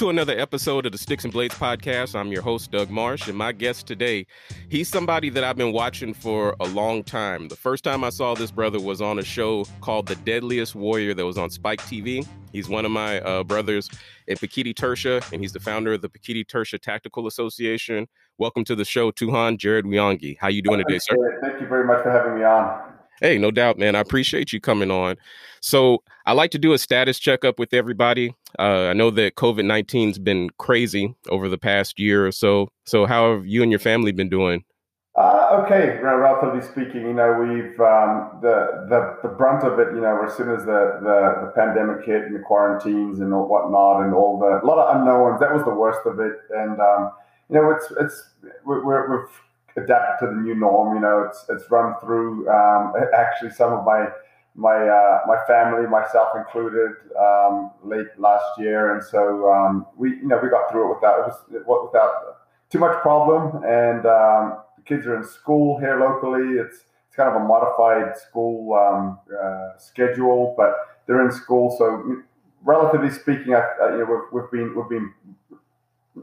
To another episode of the Sticks and Blades podcast. I'm your host, Doug Marsh, and my guest today, he's somebody that I've been watching for a long time. The first time I saw this brother was on a show called The Deadliest Warrior that was on Spike TV. He's one of my uh, brothers in Pekiti Tirsia, and he's the founder of the Pekiti Tirsia Tactical Association. Welcome to the show, Tuhon Jared Wihongi. How you doing today, sir? Thank you very much for having me on. Hey, no doubt, man. I appreciate you coming on. So I like to do a status checkup with everybody. Uh, I know that COVID 19's been crazy over the past year or so. So how have you and your family been doing? Uh, okay, relatively speaking, you know, we've um, the, the the brunt of it. You know, as soon as the, the, the pandemic hit and the quarantines and all whatnot and all the a lot of unknowns, that was the worst of it. And um, you know, it's it's we're, we've adapted to the new norm. You know, it's it's run through um, actually some of my my uh, my family, myself included, um, late last year, and so um, we you know we got through it without it was without too much problem. And um, the kids are in school here locally. It's it's kind of a modified school um, uh, schedule, but they're in school, so relatively speaking, I, I, you know, we've, we've been we've been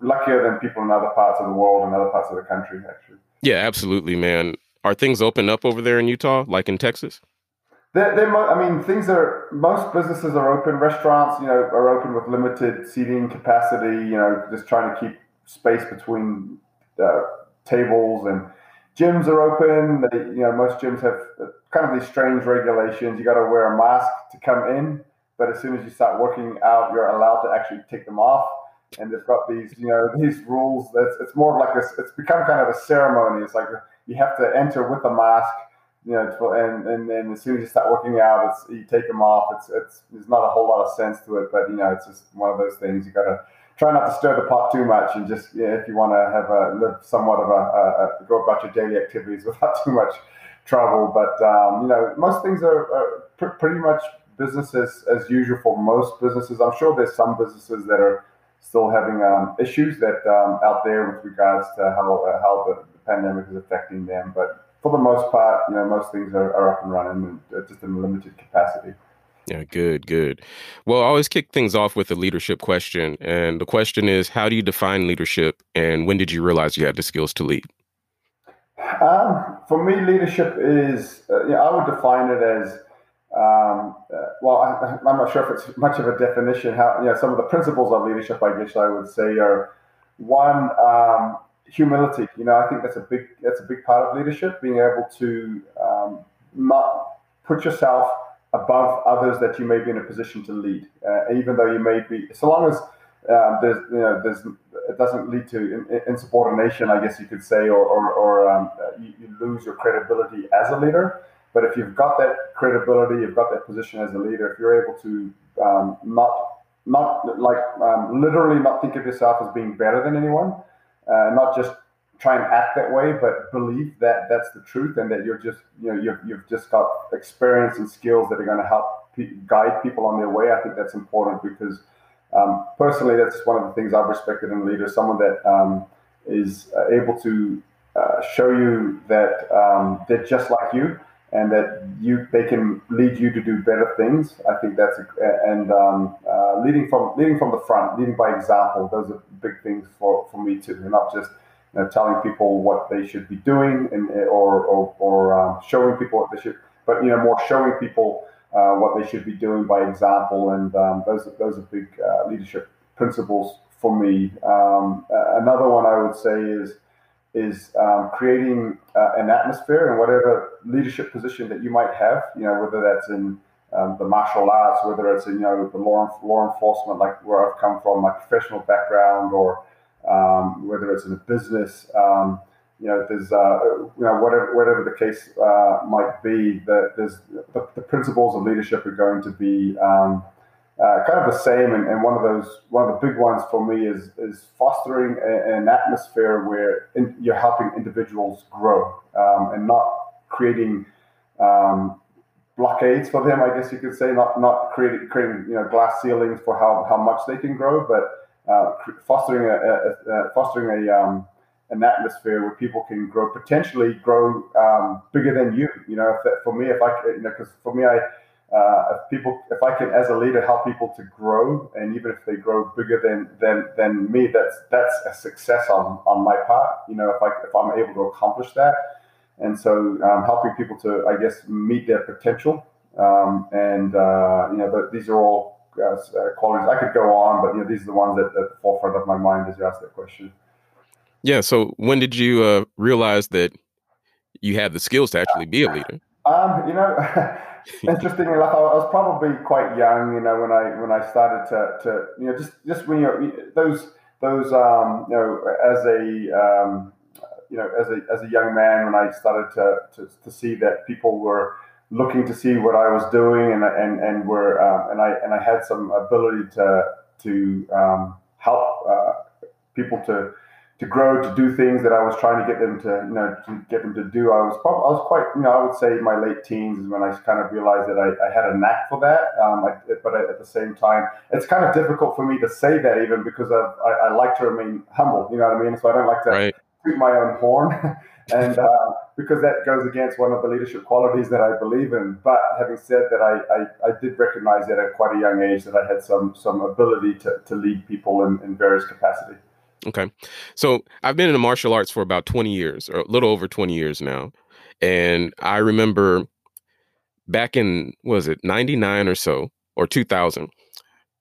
luckier than people in other parts of the world and other parts of the country, actually. Yeah, absolutely, man. Are things open up over there in Utah, like in Texas? They're, they're, I mean, things are. Most businesses are open. Restaurants, you know, are open with limited seating capacity. You know, just trying to keep space between uh, tables and gyms are open. They, you know, most gyms have kind of these strange regulations. You got to wear a mask to come in, but as soon as you start working out, you're allowed to actually take them off and they've got these, you know, these rules. That's it's more like this. It's become kind of a ceremony. It's like you have to enter with a mask, you know, and and then as soon as you start working out, it's you take them off. It's it's there's not a whole lot of sense to it, but you know, it's just one of those things. You got to try not to stir the pot too much, and just yeah, if you want to have a live somewhat of a, a, a, go about your daily activities without too much trouble. But um, you know, most things are, are pr- pretty much business as, as usual for most businesses. I'm sure there's some businesses that are still having um, issues that um, out there with regards to how uh, how the, the, pandemic is affecting them. But for the most part, you know, most things are, are up and running and uh, just in limited capacity. Yeah, good, good. Well, I always kick things off with a leadership question. And the question is how do you define leadership and when did you realize you had the skills to lead? Um, for me, leadership is, uh, you know, I would define it as um, uh, well, I, am not sure if it's much of a definition. How you know some of the principles of leadership, I guess I would say, are one um, humility. You know, I think that's a big that's a big part of leadership, being able to um, not put yourself above others that you may be in a position to lead, uh, even though you may be, so long as um, there's you know there's it doesn't lead to insubordination, I guess you could say, or or, or um, you, you lose your credibility as a leader. But if you've got that credibility, you've got that position as a leader, if you're able to um, not not like um, literally not think of yourself as being better than anyone, uh, not just try and act that way, but believe that that's the truth and that you're just you know you've, you've just got experience and skills that are going to help pe- guide people on their way. I think that's important because um, personally, that's one of the things I've respected in leaders, someone that um, is uh, able to uh, show you that um, they're just like you and that you they can lead you to do better things. I think that's a, and um, uh, leading from leading from the front, leading by example. Those are big things for, for me too, and not just you know, telling people what they should be doing and or or, or um, showing people what they should, but you know more showing people uh, what they should be doing by example. And um, those are, those are big uh, leadership principles for me. Um, another one I would say is is um, creating uh, an atmosphere in whatever leadership position that you might have. You know, whether that's in um, the martial arts, whether it's in you know the law law enforcement, like where I've come from, my professional background, or um, whether it's in a business. Um, you know, there's uh, you know whatever whatever the case uh, might be. That there's the, the, principles of leadership are going to be um, uh, kind of the same. And, and, one of those, one of the big ones for me is is fostering a, an atmosphere where in, you're helping individuals grow um, and not creating um, blockades for them. I guess you could say not not creating creating you know glass ceilings for how, how much they can grow, but uh, fostering a, a, a fostering a um, an atmosphere where people can grow potentially grow um, bigger than you. You know, that, for me, if I you know, because for me, I uh, if people, if I can, as a leader, help people to grow, and even if they grow bigger than than than me, that's that's a success on on my part. You know, if I if I'm able to accomplish that, and so um, helping people to, I guess, meet their potential, um, and uh, you know, the, these are all uh, uh, qualities. I could go on, but you know, these are the ones that at the forefront of my mind as you ask that question. Yeah. So when did you uh, realize that you had the skills to actually be a leader? Um, you know, interestingly enough, I was probably quite young. You know, when I when I started to, to you know just just when you're those those um, you know as a um, you know as a as a young man when I started to, to to see that people were looking to see what I was doing and and and were um, and I and I had some ability to to um, help uh, people to to grow, to do things that I was trying to get them to, you know, to get them to do. I was I was quite, you know, I would say my late teens is when I kind of realized that I, I had a knack for that. Um, I, but at the same time, it's kind of difficult for me to say that even because I, I, like to remain humble, you know what I mean? So I don't like to right. My own horn. and uh, because that goes against one of the leadership qualities that I believe in. But having said that, I, I, I did recognize that at quite a young age that I had some, some ability to, to lead people in, in various capacity. Okay. So I've been in the martial arts for about 20 years, or a little over 20 years now. And I remember back in, was it 99 or so, or 2000?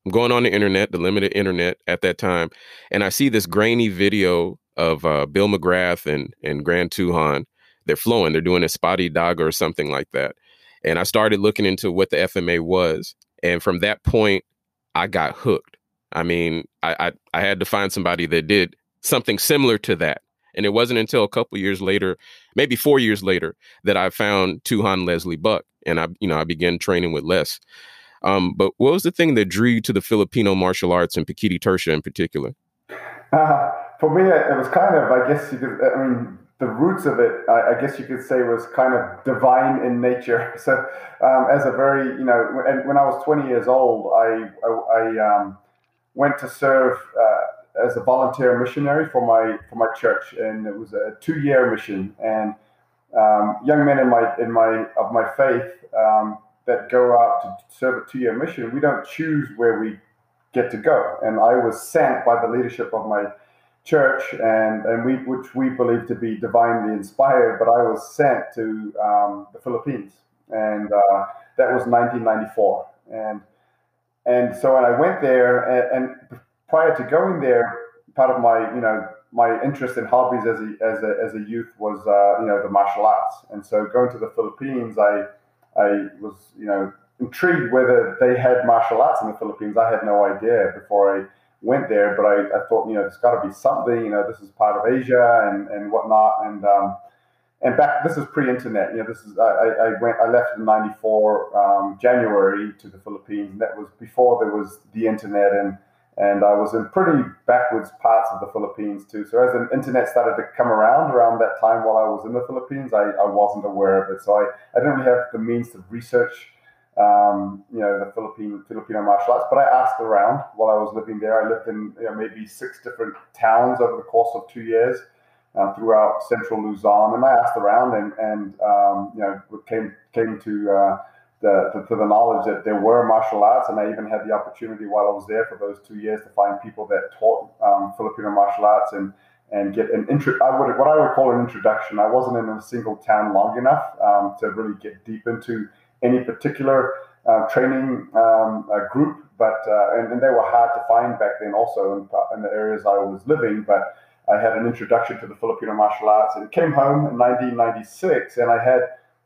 I'm going on the internet, the limited internet at that time, and I see this grainy video of uh, Bill McGrath and, and Grand Tuhon. They're flowing, they're doing a spotty dog or something like that. And I started looking into what the FMA was. And from that point, I got hooked. I mean, I, I, I had to find somebody that did something similar to that. And it wasn't until a couple years later, maybe four years later, that I found Tuhon Leslie Buck, and I, you know, I began training with Les. Um, but what was the thing that drew you to the Filipino martial arts and Pekiti Tirsia in particular? Uh, for me, it was kind of, I guess you could, I mean, the roots of it, I, I, guess you could say, was kind of divine in nature. So, um, as a very, you know, when, when I was 20 years old, I, I, I um, went to serve uh, as a volunteer missionary for my for my church, and it was a two year mission. And um, young men in my in my of my faith um, that go out to serve a two year mission, we don't choose where we get to go. And I was sent by the leadership of my church, and and we which we believe to be divinely inspired. But I was sent to um, the Philippines, and uh, that was 1994, and and so when I went there, and, and prior to going there, part of my you know my interest and hobbies as a as a, as a youth was uh, you know the martial arts, and so going to the Philippines, I I was you know intrigued whether they had martial arts in the Philippines. I had no idea before I went there, but I, I thought you know there's got to be something. You know this is part of Asia and and whatnot, and um, and back this is pre-internet. You know, this is I, I went I left in '94 um, January to the Philippines, and that was before there was the internet, and and I was in pretty backwards parts of the Philippines too. So as the internet started to come around around that time while I was in the Philippines, I, I wasn't aware of it. So I, I didn't really have the means to research, um, you know, the Philippine Filipino martial arts. But I asked around while I was living there. I lived in you know, maybe six different towns over the course of two years uh, throughout central Luzon. And I asked around and, and um, you know, came, came to, uh, the, to, to, the knowledge that there were martial arts. And I even had the opportunity while I was there for those two years to find people that taught um, Filipino martial arts and, and get an intro. I would, what I would call an introduction. I wasn't in a single town long enough um, to really get deep into any particular uh, training um, uh, group, but uh, and, and, they were hard to find back then, also in, in the areas I was living. But I had an introduction to the Filipino martial arts and came home in 1996 and I had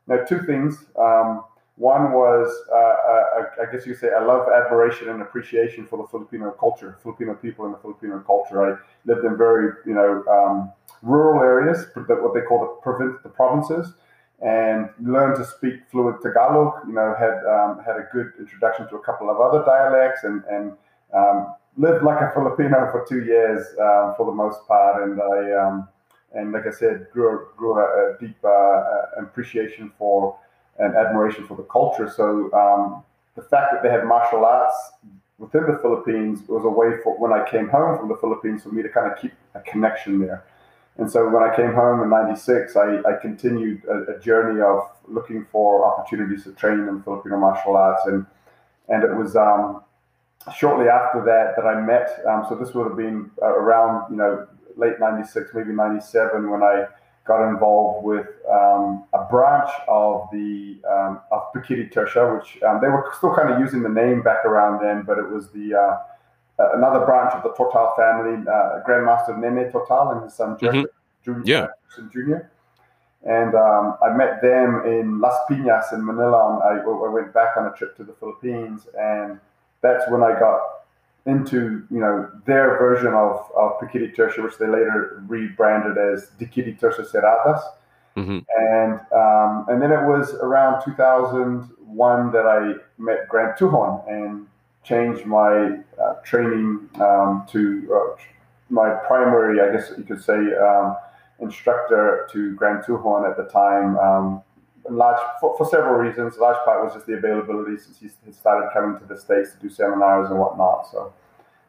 you know, two things. Um, one was, uh, uh, I guess you say, I love admiration and appreciation for the Filipino culture, Filipino people and the Filipino culture. I lived in very, you know, um, rural areas, what they call the, the provinces, and learned to speak fluent Tagalog. You know, had um, had a good introduction to a couple of other dialects, and and um, lived like a Filipino for two years um, for the most part, and I um, and like I said, grew grew a, a deep uh, uh, appreciation for and admiration for the culture. So um, the fact that they had martial arts within the Philippines was a way for when I came home from the Philippines for me to kind of keep a connection there. And so when I came home in '96, I, I continued a, a, journey of looking for opportunities to train in Filipino martial arts, and and it was um, shortly after that that I met. Um, so this would have been uh, around you know late '96, maybe '97, when I got involved with um, a branch of the um, of Pekiti Tirsia, which um, they were still kind of using the name back around then, but it was the uh, another branch of the Tortal family, uh, Grandmaster Nene Tortal and his son Jeffrey mm-hmm. Jr. Yeah. Jr. And um, I met them in Las Piñas in Manila. I, I went back on a trip to the Philippines, and that's when I got into you know their version of of Tirsia, which they later rebranded as Dekiti Tirsia Siradas. Mm-hmm. And um, and then it was around 2001 that I met Grand Tuhon and changed my uh, training um, to uh, my primary, I guess you could say, um, instructor to Grand Tuhon at the time. Um, large for, for, several reasons. Large part was just the availability since he, he started coming to the states to do seminars and whatnot. So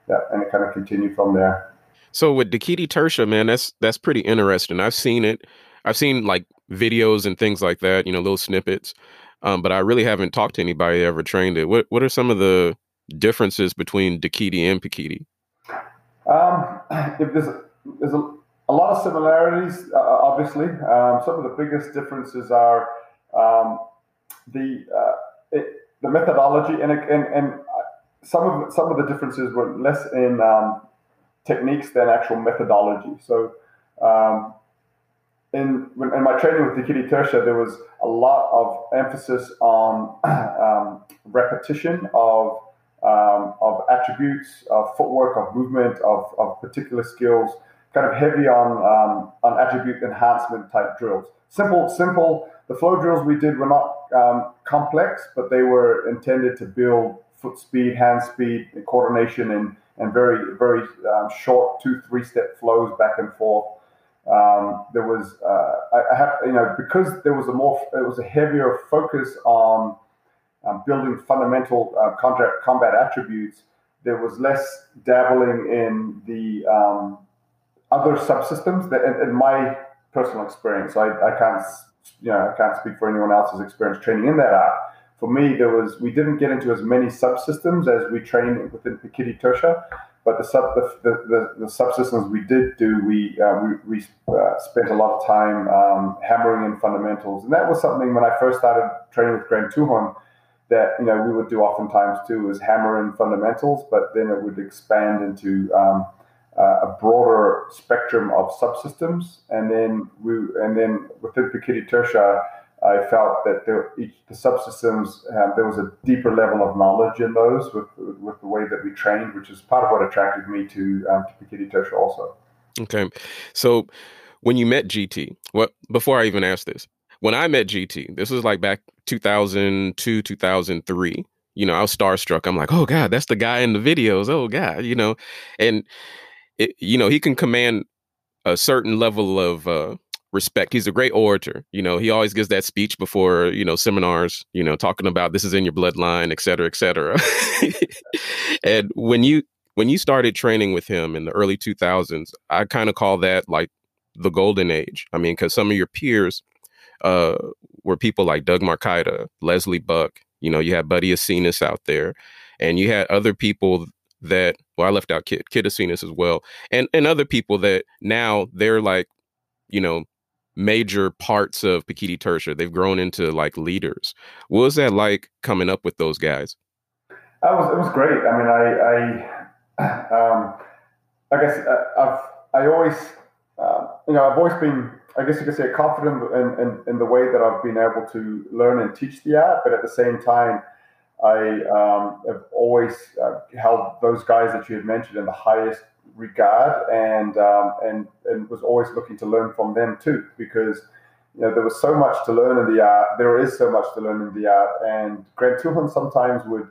yeah, and it kind of continued from there. So with Dekiti Tirsia, man, that's that's pretty interesting. I've seen it. I've seen like videos and things like that, you know, little snippets. Um, but I really haven't talked to anybody that ever trained it. What what are some of the differences between Dekiti and Pekiti? Um, there's there's a, a, lot of similarities, uh, obviously. Um, some of the biggest differences are um, the uh, it, the methodology, and and and some of some of the differences were less in um, techniques than actual methodology. So. Um, in, in my training with Dekiti Tirsia, there was a lot of emphasis on um, repetition of um, of attributes, of footwork, of movement, of, of particular skills, kind of heavy on um, on attribute enhancement type drills. Simple, simple. The flow drills we did were not um, complex, but they were intended to build foot speed, hand speed, coordination, and and very very um, short two three step flows back and forth. Um, there was uh, I, I have you know because there was a more it was a heavier focus on um, building fundamental uh, combat, combat attributes, there was less dabbling in the um, other subsystems. That, in, in, my personal experience, I, I can't, you know, I can't speak for anyone else's experience training in that art. For me, there was we didn't get into as many subsystems as we trained within Pekiti Tirsia, but the sub the, the, the, subsystems we did do, we uh, we, we uh, spent a lot of time um, hammering in fundamentals, and that was something when I first started training with Grand Tuhon that you know we would do oftentimes too is hammer in fundamentals, but then it would expand into um, uh, a broader spectrum of subsystems, and then we and then within Pekiti Tirsia, I felt that there, each, the subsystems um, there was a deeper level of knowledge in those with with the way that we trained, which is part of what attracted me to um, to Pekiti Tirsia also. Okay, so when you met GT, what before I even asked this, when I met GT, this was like back 2002, 2003. You know, I was starstruck. I'm like, oh God, that's the guy in the videos. Oh God, you know, and it, you know, he can command a certain level of uh, respect. He's a great orator. You know, he always gives that speech before, you know, seminars, you know, talking about this is in your bloodline, et cetera, et cetera. and when you when you started training with him in the early 2000s, I kind of call that like the golden age. I mean, because some of your peers uh, were people like Doug Marcaida, Leslie Buck. You know, you had Buddy Asinas out there, and you had other people that well, I left out Kid Kid Asinas as well, and and other people that now they're like, you know, major parts of Pekiti Tirsia. They've grown into like leaders. What was that like coming up with those guys? That was it was great. I mean, I I um, I guess uh, I've I always uh, you know I've always been I guess you could say confident in, in, in, the way that I've been able to learn and teach the art, but at the same time, I um, have always uh, held those guys that you had mentioned in the highest regard, and um, and and was always looking to learn from them too, because you know there was so much to learn in the art. There is so much to learn in the art, and Grand Tuhon sometimes would,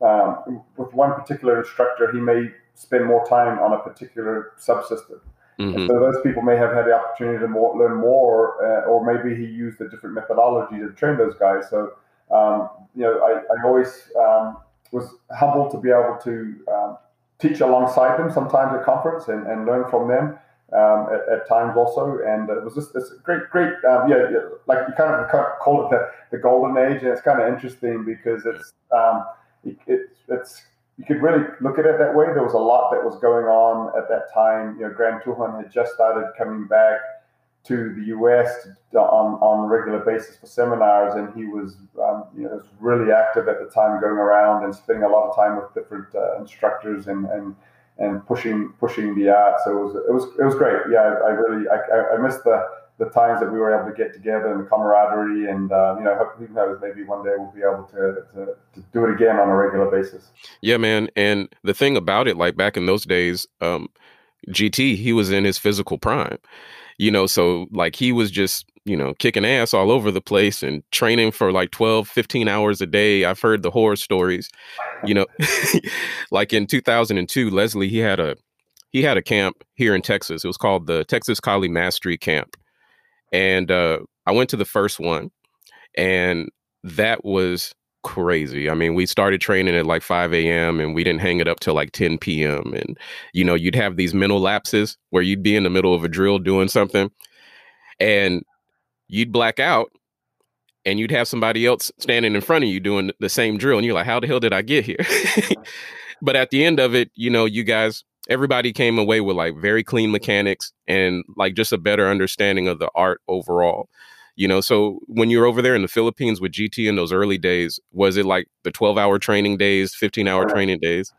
um, with one particular instructor, he may spend more time on a particular subsystem Mm-hmm. So those people may have had the opportunity to more, learn more, uh, or maybe he used a different methodology to train those guys. So um, you know, I, I always um, was humbled to be able to um, teach alongside them sometimes at conference and, and learn from them. um, at, at, times also, and it was just this great, great, um, yeah, yeah, like you kind of call it the, the golden age, and it's kind of interesting because it's um, it, it, it's you could really look at it that way. There was a lot that was going on at that time. You know, Grand Tuhon had just started coming back to the US on, on a regular basis for seminars, and he was, um, you know, was really active at the time, going around and spending a lot of time with different uh, instructors and, and and pushing pushing the art. So it was it was it was great. Yeah, I, I really I, I missed the the times that we were able to get together and the camaraderie, and uh, you know, who knows, maybe one day we'll be able to, to, to do it again on a regular basis. Yeah, man. And the thing about it, like back in those days, um, GT, he was in his physical prime, you know, so like he was just you know kicking ass all over the place and training for like 12 15 hours a day i've heard the horror stories you know like in 2002 leslie he had a he had a camp here in texas it was called the texas kali mastery camp and uh, I went to the first one, and that was crazy. I mean, we started training at like 5 a.m. and we didn't hang it up till like 10 p.m. And, you know, you'd have these mental lapses where you'd be in the middle of a drill doing something and you'd black out and you'd have somebody else standing in front of you doing the same drill. And you're like, how the hell did I get here? but at the end of it, you know, you guys everybody came away with like very clean mechanics and like just a better understanding of the art overall you know? So when you were over there in the philippines with gt in those early days was it like the 12 hour training days 15 hour training days?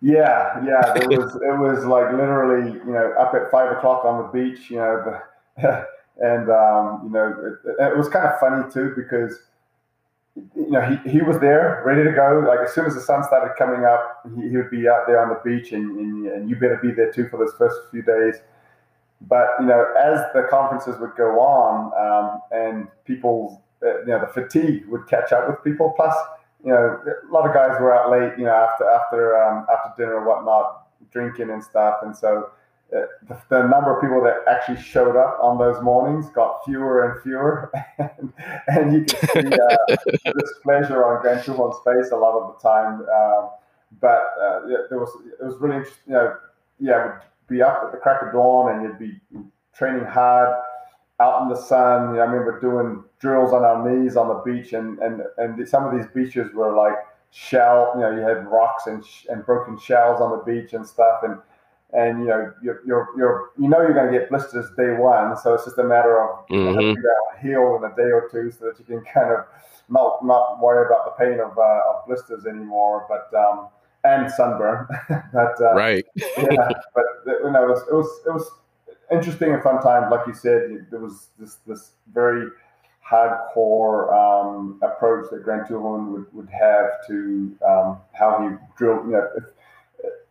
Yeah yeah it was it was like literally you know up at five o'clock on the beach you know and um, you know it, it was kind of funny too because you know, he, he was there, ready to go. Like as soon as the sun started coming up, he, he would be out there on the beach, and, and, and, you better be there too for those first few days. But you know, as the conferences would go on, um, and people, uh, you know, the fatigue would catch up with people. Plus, you know, a lot of guys were out late, you know, after after um, after dinner or whatnot, drinking and stuff, and so the, the, number of people that actually showed up on those mornings got fewer and fewer, and, and you can see uh, this pleasure on Grand Tuhon's face a lot of the time. Um, but uh, yeah, there was it was really interesting. You know, yeah, would be up at the crack of dawn, and you'd be training hard out in the sun. You know, I remember doing drills on our knees on the beach, and and and some of these beaches were like shell. You know, you had rocks and and broken shells on the beach and stuff, and and you know you're, you're, you're you know you're going to get blisters day one, so it's just a matter of mm-hmm. heal in a day or two so that you can kind of not not worry about the pain of, uh, of blisters anymore, but um, and sunburn. but uh, right, yeah, but you know it was, it was it was interesting and fun time. Like you said, there was this this very hardcore um, approach that Grand Tuhon would, would have to um, how he drilled. You know, if,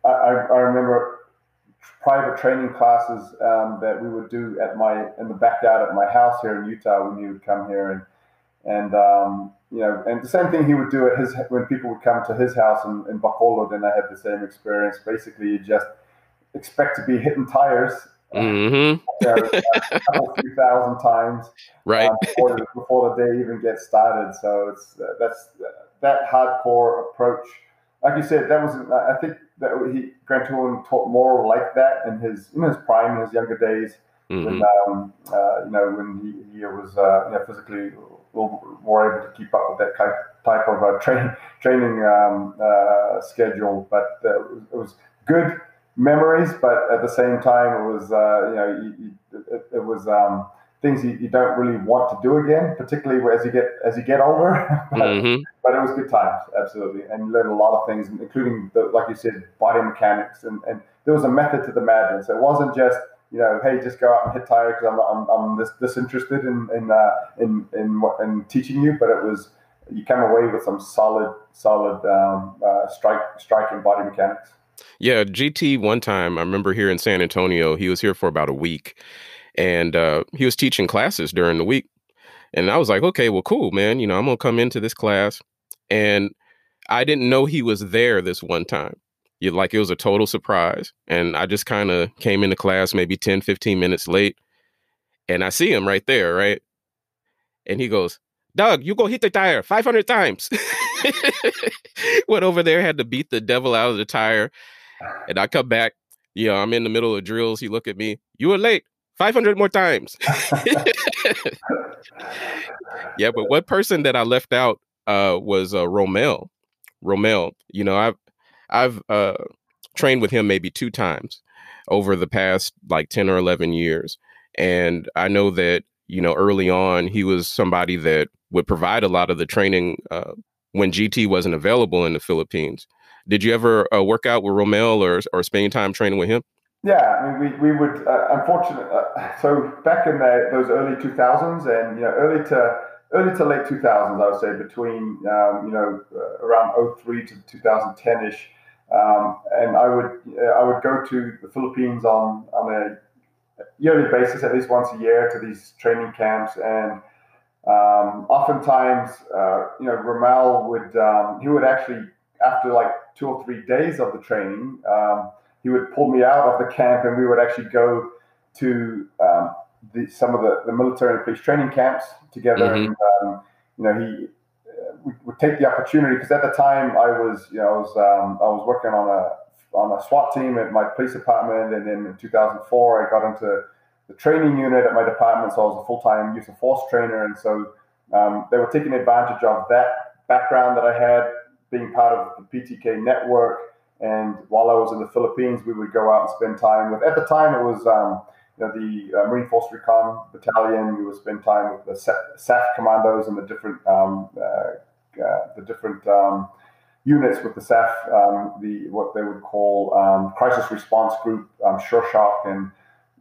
I, I remember private training classes um, that we would do at my in the backyard at my house here in Utah when he would come here and and um, you know and the same thing he would do at his when people would come to his house in, in Bacolod and I had the same experience. Basically, you just expect to be hitting tires. Mm-hmm. Uh, a couple few thousand times, right uh, before, the, before the day even gets started. So it's uh, that's that hardcore approach. Like you said, that was I think that he Grand Tuhon taught more like that in his in his prime in his younger days. Mm-hmm. When, um, uh, you know when he, he was uh, you know, physically more able to keep up with that type type of uh, training training um, uh, schedule. But uh, it was good memories, but at the same time, it was uh, you know it, it, was. Um, things you, you, don't really want to do again, particularly as you get as you get older. but, mm-hmm. but, it was good times, absolutely, and you learned a lot of things, including the, like you said, body mechanics, and, and there was a method to the madness. It wasn't just you know, hey, just go out and hit tire because I'm, I'm, I'm this disinterested in in, uh, in in in teaching you, but it was you come away with some solid solid um, uh, strike striking body mechanics. Yeah, GT one time I remember here in San Antonio, he was here for about a week and uh, he was teaching classes during the week. And I was like, okay, well, cool, man. You know, I'm gonna come into this class, and I didn't know he was there this one time. You like it was a total surprise, and I just kind of came into class maybe 10, 15 minutes late, and I see him right there, right, and he goes, "Doug, you go hit the tire 500 times." Went over there, had to beat the devil out of the tire, and I come back Yeah, I'm in the middle of drills. He look at me. You were late. 500 more times. yeah, but one person that I left out uh, was uh, Romel. Romel, you know, I've I've uh, trained with him maybe two times over the past like 10 or 11 years. And I know that, you know, early on, he was somebody that would provide a lot of the training uh, when GT wasn't available in the Philippines. Did you ever uh, work out with Romel or, or spend time training with him? Yeah, I mean, we, we would, uh, unfortunately, uh, so back in the, those early 2000s and, you know, early to early to late 2000s, I would say, between, um, you know, uh, around 03 to 2010-ish, um, and I would uh, I would go to the Philippines on on a yearly basis, at least once a year, to these training camps, and um, oftentimes, uh, you know, Romel would um, he would actually after like two or three days of the training, um, he would pull me out of the camp, and we would actually go to um, the, some of the, the military and police training camps together, mm-hmm. and um, you know he we would take the opportunity because at the time I was, you know, I was um, I was working on a on a SWAT team at my police department, and then in 2004 I got into the training unit at my department, so I was a full time use of force trainer, and so um, they were taking advantage of that background that I had, being part of the PTK network. And while I was in the Philippines, we would go out and spend time with. At the time, it was um, you know, the uh, Marine Force Recon Battalion. We would spend time with the SAF commandos and the different um, uh, uh, the different um, units with the SAF, um, the what they would call um, crisis response group, um, Sure Shock, and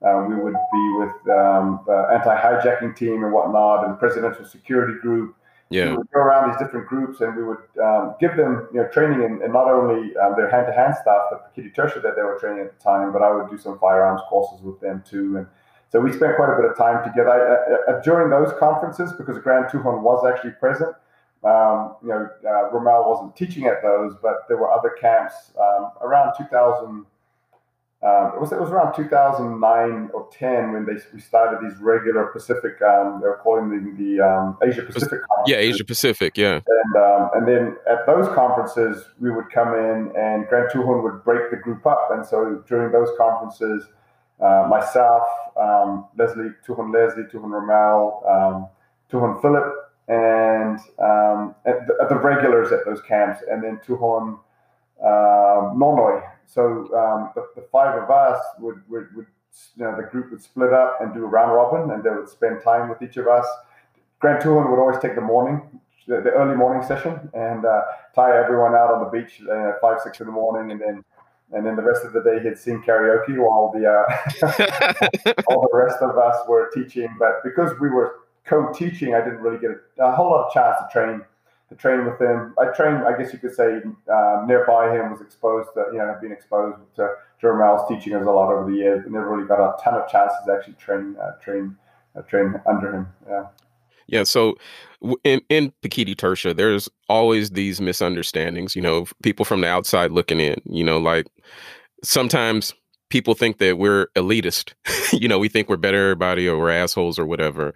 uh, we would be with um, the anti-hijacking team and whatnot, and presidential security group. Yeah. We would go around these different groups and we would um, give them, you know, training in, in not only um, their hand-to-hand stuff, the Pekiti Tirsia that they were training at the time, but I would do some firearms courses with them too. And so we spent quite a bit of time together I, uh, during those conferences because Grand Tuhon was actually present. Um, you know, uh, wasn't teaching at those, but there were other camps um, around 2000. Um, it was it was around 2009 or 10 when they we started these regular Pacific. Um, they were calling them the um, Asia Pacific. Yeah, Asia Pacific. Yeah. And um, and then at those conferences, we would come in and Grand Tuhon would break the group up, and so during those conferences, uh, myself, Leslie Tuhon Leslie, Tuhon Romel, Tuhon Philip and um, the, the, regulars at those camps, and then Tuhon um, Nonoy. So um, the, the, five of us would, would, would, you know, the group would split up and do a round robin, and they would spend time with each of us. Grand Tuhon would always take the morning, the, the early morning session, and uh, tie everyone out on the beach at five, six in the morning, and then and then the rest of the day he'd sing karaoke while the uh, all the rest of us were teaching. But because we were co-teaching, I didn't really get a, a, whole lot of chance to train to train with him. I trained, I guess you could say, um, nearby him, was exposed to, you know, have been exposed to Romel's teaching us a lot over the years, but never really got a ton of chances to actually train, uh, train, uh, train under him. Yeah. Yeah. So in, in Pekiti Tirsia, there's always these misunderstandings, you know, people from the outside looking in, you know, like sometimes people think that we're elitist. you know, we think we're better everybody or we're assholes or whatever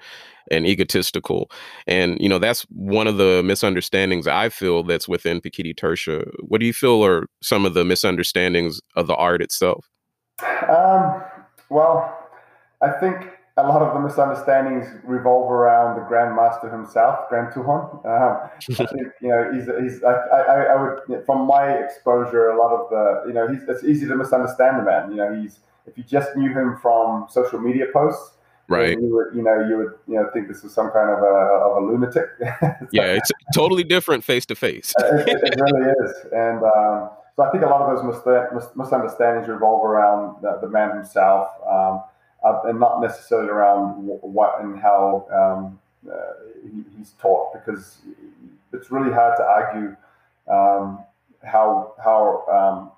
and egotistical. And, you know, that's one of the misunderstandings I feel that's within Pekiti Tirsia. What do you feel are some of the misunderstandings of the art itself? Um, well, I think a lot of the misunderstandings revolve around the Grand Master himself, Grand Tuhon. Um, I think you know he's, he's I, I, I, would from my exposure, a lot of the you know he's it's easy to misunderstand the man. You know he's if you just knew him from social media posts, right. you would you know you would you know think this is some kind of a of a lunatic. Yeah it's totally different face to face it really is. And um, so i think a lot of those mis- misunderstandings revolve around the, the man himself um, uh, and not necessarily around what and how um, uh, he, he's taught because it's really hard to argue um, how how um,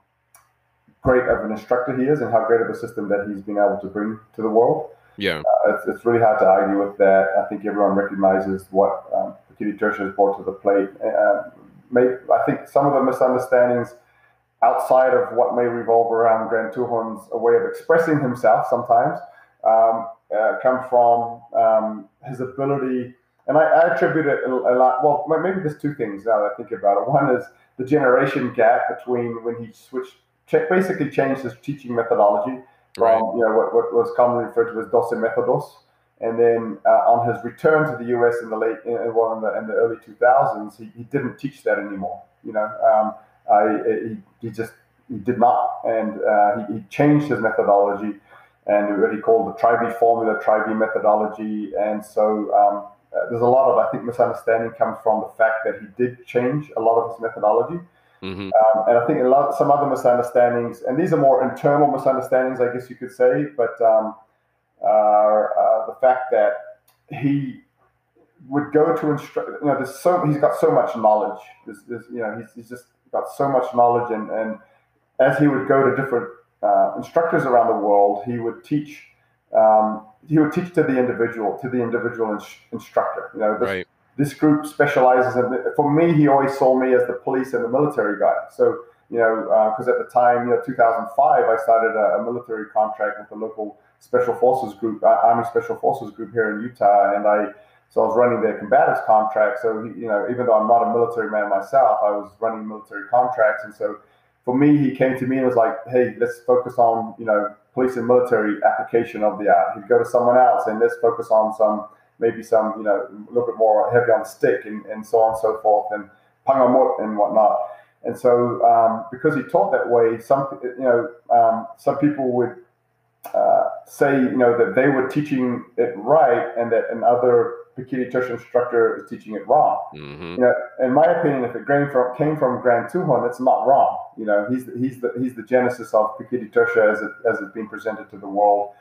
great of an instructor he is and how great of a system that he's been able to bring to the world yeah, uh, it's, it's really hard to argue with that. I think everyone recognizes what um, Pekiti Tirsia has brought to the plate. Uh, may, I think some of the misunderstandings outside of what may revolve around Grand Tuhon's way of expressing himself sometimes um, uh, come from um, his ability, and I, I attribute it a, lot. Well, maybe there's two things now that I think about it. One is the generation gap between when he switched basically changed his teaching methodology from right. you know what, what, was commonly referred to as Doce Methodos. And then uh, on his return to the U.S. in the late, in, well, in the, in the early 2000s, he, he didn't teach that anymore. You know, um, I, he, he just he did not, and uh, he, he, changed his methodology, and what he called the Tri-B formula, Tri-B methodology. And so um, uh, there's a lot of I think misunderstanding comes from the fact that he did change a lot of his methodology. Mm-hmm. Um, and I think a lot, some other misunderstandings, and these are more internal misunderstandings, I guess you could say, but um, are uh, the fact that he would go to instruct. You know, there's so he's got so much knowledge. There's, there's you know, he's, he's just got so much knowledge, and and as he would go to different uh, instructors around the world, he would teach. Um, he would teach to the individual, to the individual instructor. You know, this, right. This group specializes in. For me, he always saw me as the police and the military guy. So you know, because uh, at the time, you know, 2005, I started a, a military contract with the local special forces group, uh, Army Special Forces group here in Utah, and I so I was running their combatives contract. So you know, even though I'm not a military man myself, I was running military contracts, and so for me, he came to me and was like, "Hey, let's focus on you know police and military application of the art." He'd go to someone else and let's focus on some maybe some you know a little bit more heavy on the stick and, and so on and so forth and pangamot and whatnot. And so um, because he taught that way, some you know um, some people would uh, say, you know, that they were teaching it right and that another Pekiti Tirsia instructor is teaching it wrong. Mm-hmm. You know, in my opinion, if it came from came from Grand Tuhon, it's not wrong. You know, he's the, he's the he's the genesis of Pekiti Tirsia as it as it's being presented to the world.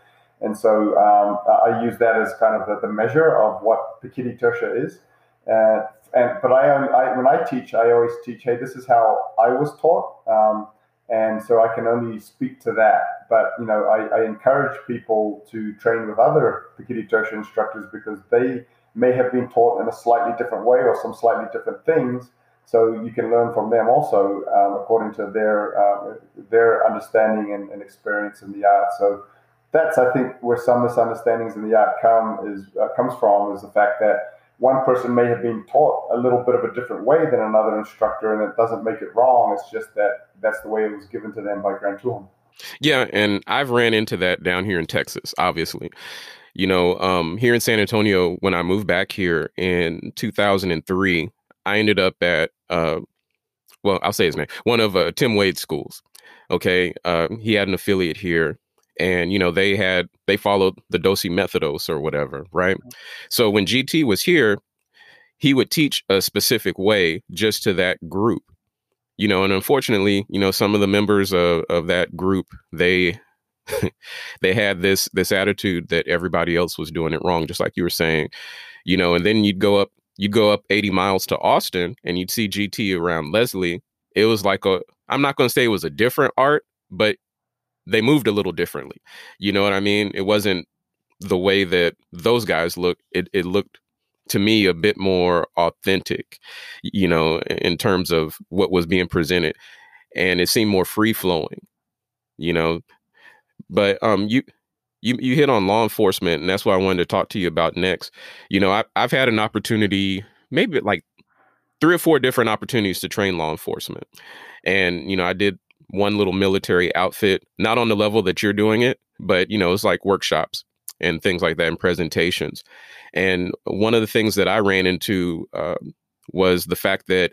And so um, I use that as kind of the, the measure of what Pekiti Tirsia is. Uh, and but I, I, when I teach, I always teach, hey, this is how I was taught. Um, and so I can only speak to that. But you know, I, I encourage people to train with other Pekiti Tirsia instructors because they may have been taught in a slightly different way or some slightly different things. So you can learn from them also um, according to their uh, their understanding and, and, experience in the art. So that's I think where some misunderstandings in the art come is uh, comes from is the fact that one person may have been taught a little bit of a different way than another instructor, and it doesn't make it wrong. It's just that that's the way it was given to them by Grand Tuhon. Yeah, and I've ran into that down here in Texas, obviously. You know, um, here in San Antonio, when I moved back here in 2003, I ended up at, uh, well, I'll say his name, one of uh, Tim Waid's schools. Okay. Uh, he had an affiliate here and you know they had they followed the Doce Methodos or whatever, right? Mm-hmm. So when GT was here, he would teach a specific way just to that group, you know. And unfortunately, you know, some of the members of of that group they they had this this attitude that everybody else was doing it wrong, just like you were saying, you know. And then you'd go up you'd go up 80 miles to Austin and you'd see GT around Leslie. It was like a I'm not going to say it was a different art, but they moved a little differently. You know what I mean? It wasn't the way that those guys looked. It it looked to me a bit more authentic, you know, in terms of what was being presented, and it seemed more free flowing, you know. But um, you you you hit on law enforcement, and that's what I wanted to talk to you about next. You know, I, I've had an opportunity, maybe like three or four different opportunities to train law enforcement, and you know, I did one little military outfit, not on the level that you're doing it, but you know, it's like workshops and things like that and presentations. And one of the things that I ran into uh, was the fact that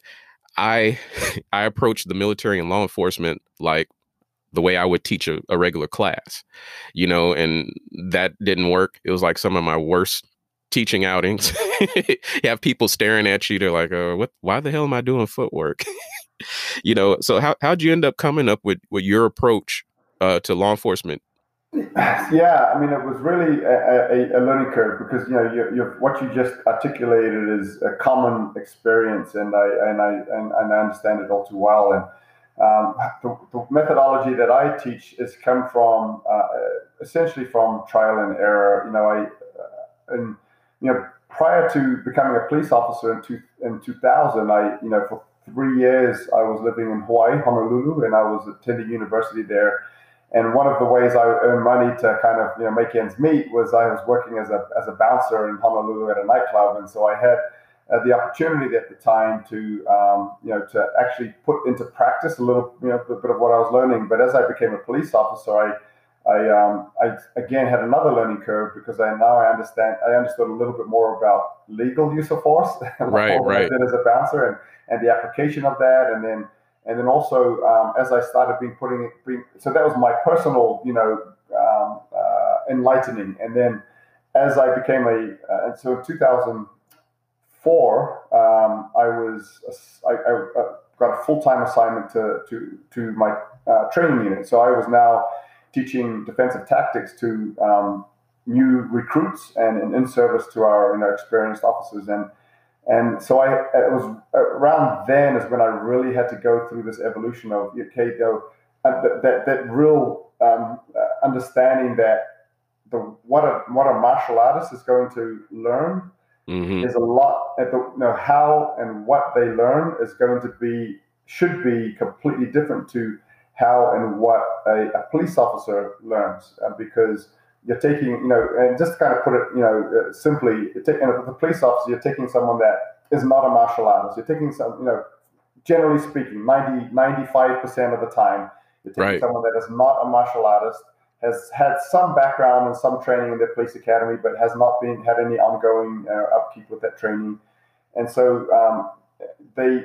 I I approached the military and law enforcement like the way I would teach a, a regular class, you know, and that didn't work. It was like some of my worst teaching outings. you have people staring at you. They're like, "Oh, what? Why the hell am I doing footwork?" you know, so how how'd you end up coming up with with your approach uh, to law enforcement? Yeah, I mean, it was really a, a, a learning curve because you know you, what you just articulated is a common experience, and I and I and, and I understand it all too well. And um, the, the, methodology that I teach has come from uh, essentially from trial and error. You know, I uh, and you know prior to becoming a police officer in two, in 2000, I you know for three years, I was living in Hawaii, Honolulu, and I was attending university there. And one of the ways I earned money to kind of you know make ends meet was I was working as a as a bouncer in Honolulu at a nightclub, and so I had uh, the opportunity at the time to um, you know to actually put into practice a little you know a bit of what I was learning. But as I became a police officer, I I, um, I again had another learning curve because I now I understand I understood a little bit more about legal use of force, right, right. As a bouncer and, and the application of that, and then and then also um, as I started being putting it, being, so that was my personal you know um, uh, enlightening, and then as I became a uh, and so in 2004 um, I was I, I uh, got a full time assignment to to to my uh, training unit, so I was now teaching defensive tactics to um, new recruits and, in service to our you know, experienced officers. And and so I it was around then is when I really had to go through this evolution of okay, though that, that that real um, uh, understanding that the what a what a martial artist is going to learn mm-hmm. is a lot at the you know how and what they learn is going to be should be completely different to how and what a, a police officer learns uh, because you're taking, you know, and just to kind of put it, you know, uh, simply, taking the police officer, you're taking someone that is not a martial artist. You're taking some, you know, generally speaking, 90, 95% of the time, you're taking right. someone that is not a martial artist, has had some background and some training in the police academy, but has not been had any ongoing uh, upkeep with that training. And so um, they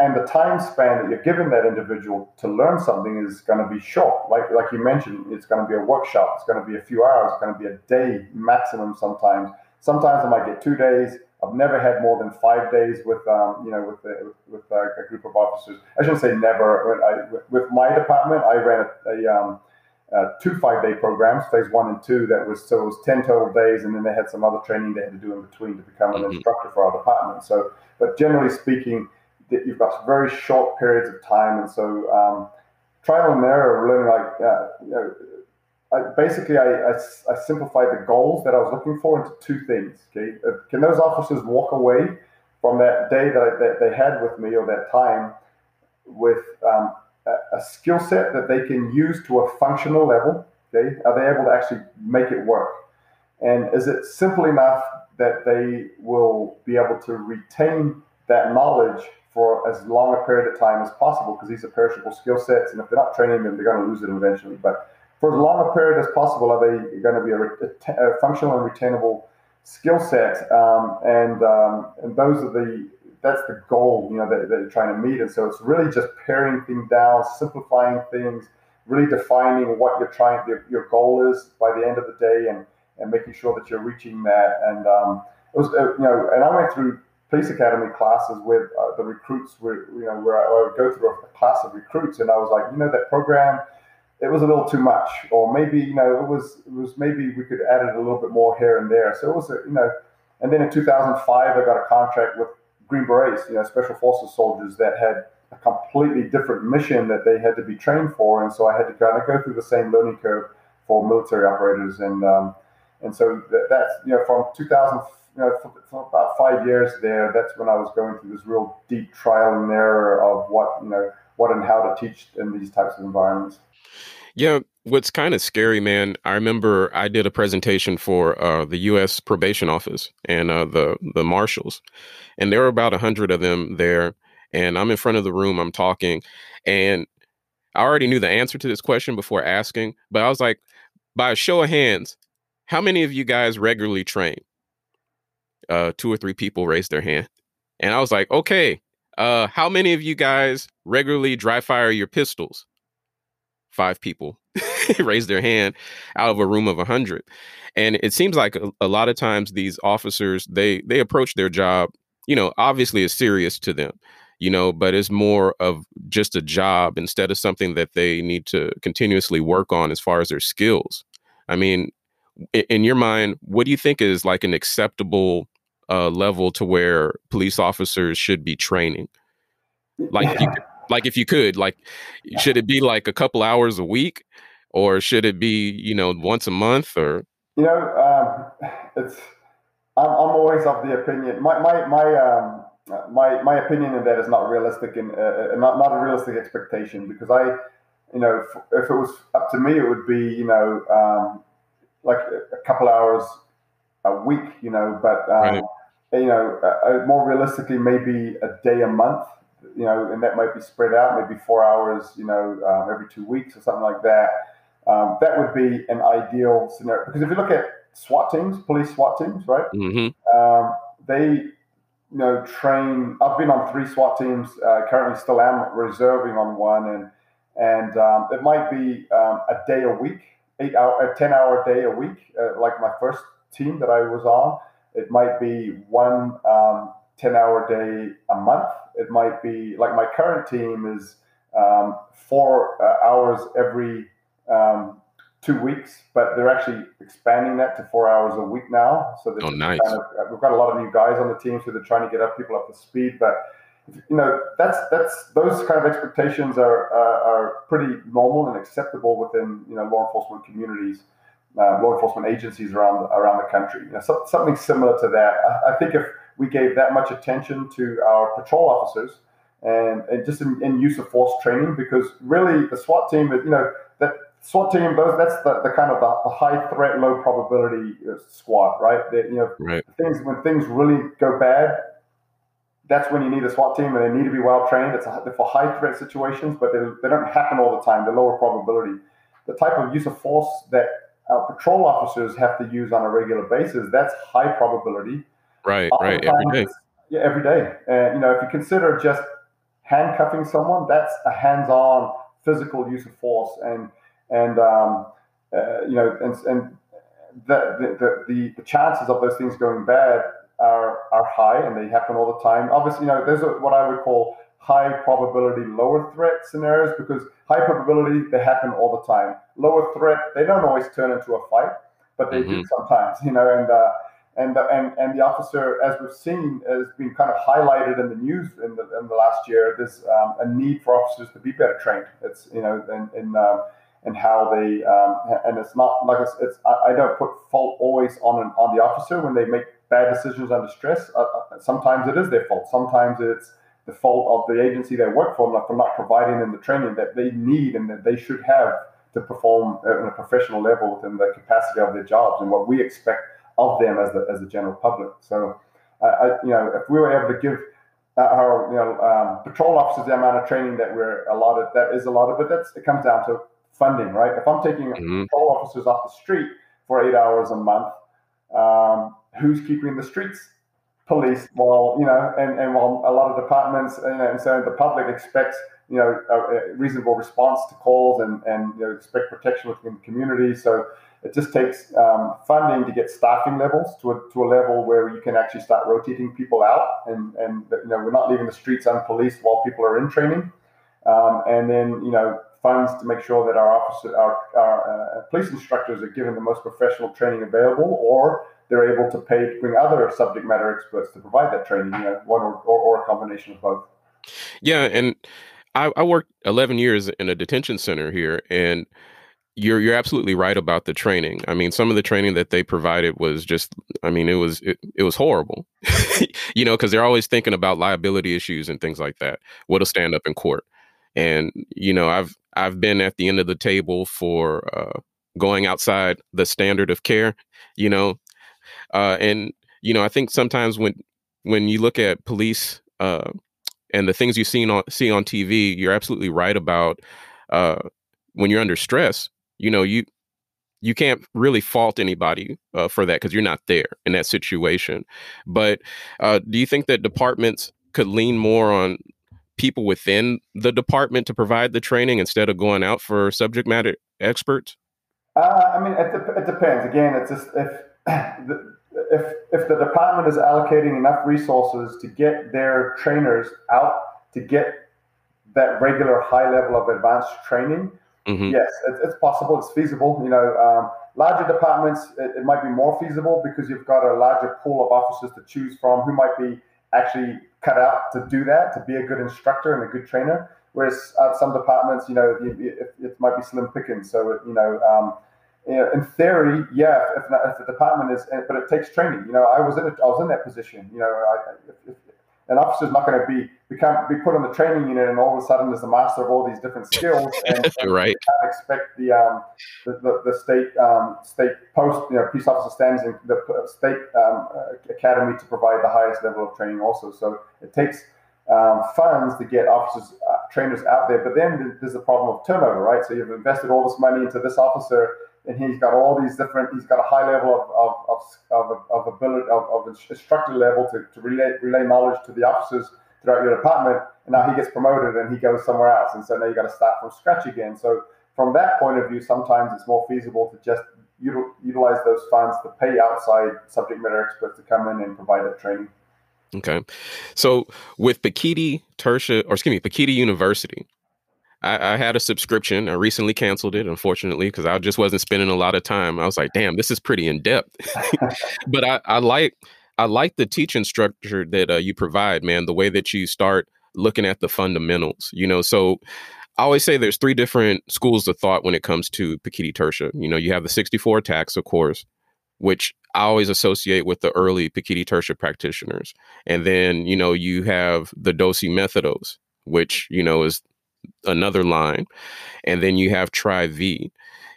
and the time span that you're given that individual to learn something is going to be short. Like like you mentioned, it's going to be a workshop. It's going to be a few hours. It's going to be a day maximum. Sometimes, sometimes I might get two days. I've never had more than five days with um, you know with with, with a, a, group of officers. I shouldn't say never. I, with my department, I ran a, a um, uh, two five day programs, phase one and two. That was so it was ten total days, and then they had some other training they had to do in between to become an mm-hmm. instructor for our department. So, but generally speaking, you've got very short periods of time, and so um, trial and error, learning like uh, you know. I, basically, I, I, I, simplified the goals that I was looking for into two things. Okay, uh, can those officers walk away from that day that, I, that they had with me or that time with um, a, skill set that they can use to a functional level? Okay, are they able to actually make it work? And is it simple enough that they will be able to retain that knowledge for as long a period of time as possible? Because these are perishable skill sets, and if they're not training them, they're going to lose it eventually. But for as long a period as possible, are they going to be a, a, functional and retainable skill set? Um, and um, and those are the that's the goal, you know, that, that they're trying to meet. And so it's really just paring things down, simplifying things, really defining what you're trying, your, your goal is by the end of the day, and and making sure that you're reaching that. And um, it was, uh, you know, and I went through police academy classes with uh, the recruits, where you know, where I, I would go through a class of recruits, and I was like, you know, that program it was a little too much, or maybe you know it was it was maybe we could add it a little bit more here and there. So it was a, you know, and then in 2005 I got a contract with Green Berets, you know, special forces soldiers that had a completely different mission that they had to be trained for, and so I had to kind of go through the same learning curve for military operators, and um, and so that, that's you know from 2000, you know, for, for about five years there, that's when I was going through this real deep trial and error of what you know what and how to teach in these types of environments. Yeah, what's kind of scary, man. I remember I did a presentation for uh, the U.S. Probation Office and uh, the the marshals, and there were about a hundred of them there. And I'm in front of the room, I'm talking, and I already knew the answer to this question before asking, but I was like, by a show of hands, how many of you guys regularly train? Uh, two or three people raised their hand, and I was like, okay, uh, how many of you guys regularly dry fire your pistols? Five people raise their hand out of a room of a 100 and it seems like a, a, lot of times these officers they they approach their job you know obviously it's serious to them you know but it's more of just a job instead of something that they need to continuously work on as far as their skills. I mean in, in your mind what do you think is like an acceptable uh, level to where police officers should be training? Like you, like if you could like should it be like a couple hours a week? Or should it be you know once a month or? You know um, it's I'm, I'm always of the opinion my my my um my my opinion in that is not realistic and uh, uh, not not a realistic expectation because I you know if, if, it was up to me it would be you know um, like a couple hours a week you know but um, right. you know, uh, more realistically, maybe a day a month, you know, and that might be spread out, maybe four hours, you know, um, every two weeks or something like that. Um, that would be an ideal scenario because if you look at SWAT teams, police SWAT teams, right? Mm-hmm. Um, they, you know, train. I've been on three SWAT teams. Uh, currently, still am reserving on one, and and um, it might be um, a day a week, eight hour, a ten hour day a week, uh, like my first team that I was on. It might be one um, 10 hour day a month. It might be like my current team is um, four uh, hours every um, two weeks, but they're actually expanding that to four hours a week now. So oh, nice. Kind of, uh, we've got a lot of new guys on the team, so they're trying to get up people up to speed. But you know, that's that's those kind of expectations are uh, are pretty normal and acceptable within you know law enforcement communities, uh, law enforcement agencies around around the country. You know, so, something similar to that. I, I, think if we gave that much attention to our patrol officers and, and just in, in use of force training, because really the SWAT team is you know that SWAT team, those that's the, the kind of the, the, high threat, low probability uh, squad, right? That you know, right. things when things really go bad, that's when you need a SWAT team, and they need to be well trained. It's a, for high threat situations, but they, they don't happen all the time. They're lower probability. The type of use of force that our patrol officers have to use on a regular basis, that's high probability. Right, right, every day. Yeah, every day. And you know, if you consider just handcuffing someone, that's a hands-on physical use of force, and and um, uh, you know, and, and the, the, the, the chances of those things going bad are, are high and they happen all the time. Obviously, you know, there's a, what I would call high probability, lower threat scenarios because high probability, they happen all the time. Lower threat, they don't always turn into a fight, but they mm-hmm. do sometimes, you know, and, uh, and, and, and the officer, as we've seen, has been kind of highlighted in the news in the, in the last year. There's um, a need for officers to be better trained. It's, you know, in, in um, how they um, and it's not like it's, it's I, don't put fault always on an, on the officer when they make bad decisions under stress. Uh, uh, sometimes it is their fault. Sometimes it's the fault of the agency they work for like for not providing them the training that they need and that they should have to perform at a professional level within the capacity of their jobs and what we expect of them as the as the general public. So, uh, I, you know, if we were able to give uh, our you know um, patrol officers the amount of training that we're allotted, that is a lot of it. That's it comes down to funding, right? If I'm taking mm-hmm. patrol officers off the street for eight hours a month, um, who's keeping the streets police? Well, you know, and, and while a lot of departments, you know, and so the public expects, you know, a, a reasonable response to calls and, and you know, expect protection within the community. So it just takes um, funding to get staffing levels to a, to a level where you can actually start rotating people out and, and you know, we're not leaving the streets unpoliced while people are in training. Um, and then, you know, funds to make sure that our officer, our, our uh, police instructors are given the most professional training available, or they're able to pay to bring other subject matter experts to provide that training. You know, one or, or, or a combination of both. Yeah, and I, I worked 11 years in a detention center here, and you're you're absolutely right about the training. I mean, some of the training that they provided was just I mean, it was it, it was horrible. you know, cuz they're always thinking about liability issues and things like that. What'll stand up in court. And you know, I've I've been at the end of the table for uh, going outside the standard of care, you know, uh, and you know I think sometimes when when you look at police uh, and the things you see on see on TV, you're absolutely right about uh, when you're under stress. You know, you you can't really fault anybody uh, for that because you're not there in that situation. But uh, do you think that departments could lean more on people within the department to provide the training instead of going out for subject matter experts? Uh, I mean, it, it, depends. Again, it's just if if if the department is allocating enough resources to get their trainers out to get that regular high level of advanced training, mm-hmm. yes, it, it's possible. It's feasible. You know, um, larger departments, it, it might be more feasible because you've got a larger pool of officers to choose from who might be actually cut out to do that, to be a good instructor and a good trainer. Whereas uh, some departments, you know, it, it, might be slim pickings. So, you know, um, in theory, yeah, if, if, the department is, but it takes training. You know, I was in, a, I was in that position. You know, I, if, an officer's not going to be become be put on the training unit and all of a sudden is the master of all these different skills. And, right. You can't expect the um, the, the, the, state um, state post you know peace officer stands in the state um, academy to provide the highest level of training also. So it takes um, funds to get officers uh, trainers out there, but then there's the problem of turnover, right? So you've invested all this money into this officer and he's got all these different. He's got a high level of of of, of, of ability of, of instructor level to, to relay relay knowledge to the officers throughout your department, and now he gets promoted and he goes somewhere else, and so now you got to start from scratch again. So from that point of view, sometimes it's more feasible to just util, utilize those funds to pay outside subject matter experts to come in and provide that training. Okay, so with Pekiti Tirsia, or excuse me, Pekiti University, I, I, had a subscription. I recently canceled it, unfortunately, because I just wasn't spending a lot of time. I was like, damn, this is pretty in depth. but I, I, like I like the teaching structure that uh, you provide, man. The way that you start looking at the fundamentals. You know, so I always say there's three different schools of thought when it comes to Pekiti Tirsia. You know, you have the 64 attacks, of course, which I always associate with the early Pekiti Tirsia practitioners. And then, you know, you have the Doce Methodos, which, you know, is another line, and then you have Try V.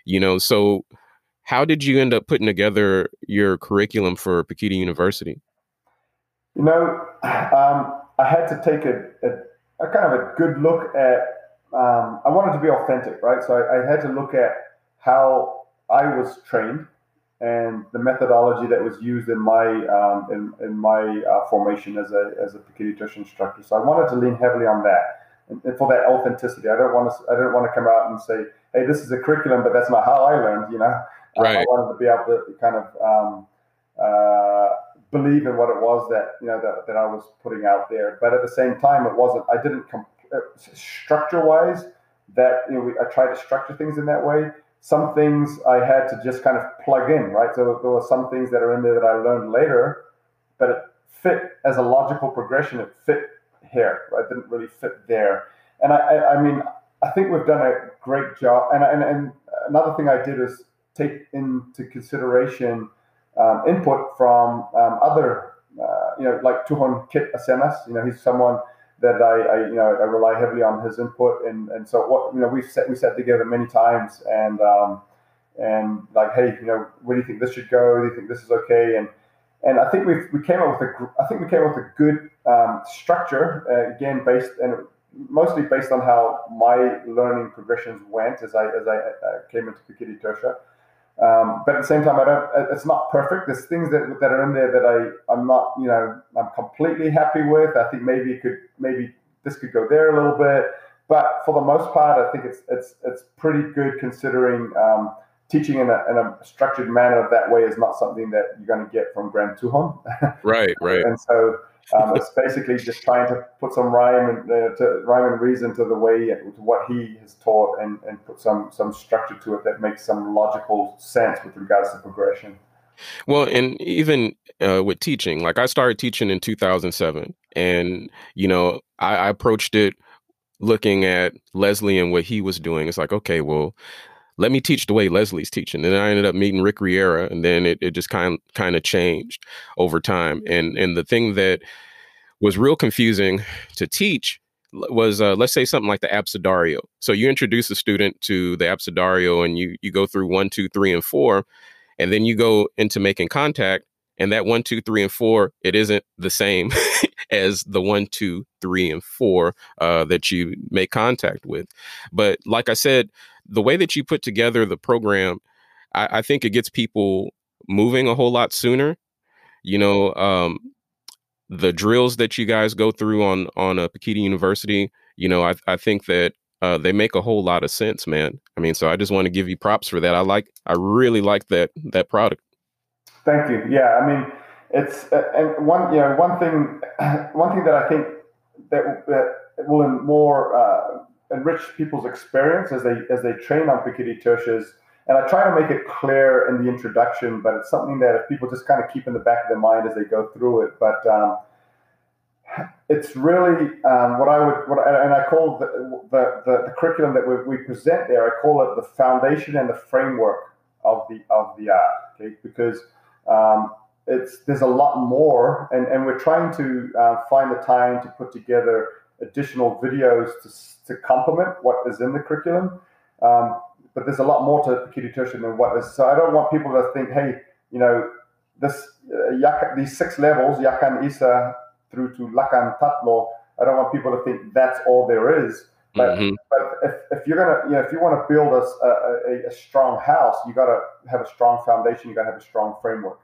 You know, so how did you end up putting together your curriculum for Pekiti University? You know, um, I had to take a, a, a, kind of a good look at. Um, I wanted to be authentic, right? So I, I, had to look at how I was trained and the methodology that was used in my um, in, in my uh, formation as a as a Pekiti instructor. So I wanted to lean heavily on that and for that authenticity. I don't want to I don't want to come out and say, hey, this is a curriculum, but that's not how I learned. You know, right. I wanted to be able to kind of um, uh, believe in what it was that you know that, that I was putting out there. But at the same time, it wasn't. I didn't comp- uh, structure wise that you know we, I tried to structure things in that way. Some things I had to just kind of plug in, right? So there were some things that are in there that I learned later, but it fit as a logical progression. It fit here. Right? Didn't really fit there. And I, I, I mean, I think we've done a great job. And, and, and another thing I did is take into consideration um, input from um, other, uh, you know, like Tuhon Kit Acenas. You know, he's someone that I, I, you know, I rely heavily on his input. And, and so what, you know, we've sat, we sat together many times and, um, and like, hey, you know, where do you think this should go? Do you think this is okay? And, and I think we we came up with a I think we came up with a good um, structure uh, again based and mostly based on how my learning progressions went as I as I uh, came into Pekiti Tirsia. Um, but at the same time, I don't. It's not perfect. There's things that, that are in there that I I'm not you know I'm completely happy with. I think maybe could maybe this could go there a little bit. But for the most part, I think it's it's it's pretty good considering um, teaching in a, in a structured manner that way is not something that you're going to get from Grand Tuhon. right, right. And so um, it's basically just trying to put some rhyme and uh, to, rhyme and reason to the way to what he has taught, and, and put some some structure to it that makes some logical sense with regards to progression. Well, and even uh, with teaching, like I started teaching in 2007, and you know I, I approached it looking at Leslie and what he was doing. It's like, okay, well, let me teach the way Leslie's teaching. And I ended up meeting Rick Riera, and then it, it just kind kind of changed over time. And and the thing that was real confusing to teach was uh, let's say something like the abecedario. So you introduce a student to the abecedario, and you you go through one, two, three, and four, and then you go into making contact, and that one, two, three, and four, it isn't the same as the one, two, three, and four uh, that you make contact with. But like I said, the way that you put together the program, I, I think it gets people moving a whole lot sooner. You know, um, the drills that you guys go through on on a Pekiti University, you know, I, I think that uh, they make a whole lot of sense, man. I mean, so I just want to give you props for that. I like, I really like that that product. Thank you. Yeah, I mean, it's uh, and one you know one thing one thing that I think that that will more uh, enrich people's experience as they as they train on Pekiti Tirsias. And I try to make it clear in the introduction, but it's something that if people just kind of keep in the back of their mind as they go through it. But um, it's really um, what I would, what, and I call the, the, the, the curriculum that we, we, present there, I call it the foundation and the framework of the of the art. Okay, because um, it's there's a lot more, and, and we're trying to uh, find the time to put together additional videos to, to complement what is in the curriculum. Um, but there's a lot more to Pekiti Tirsia than what is. So I don't want people to think, hey, you know, this uh, these six levels, Yakan Isa through to Lakan Tatlo, I don't want people to think that's all there is. But, mm-hmm. but if, if you're gonna, you know, if you want to build a, a, a strong house, you got to have a strong foundation. You got to have a strong framework.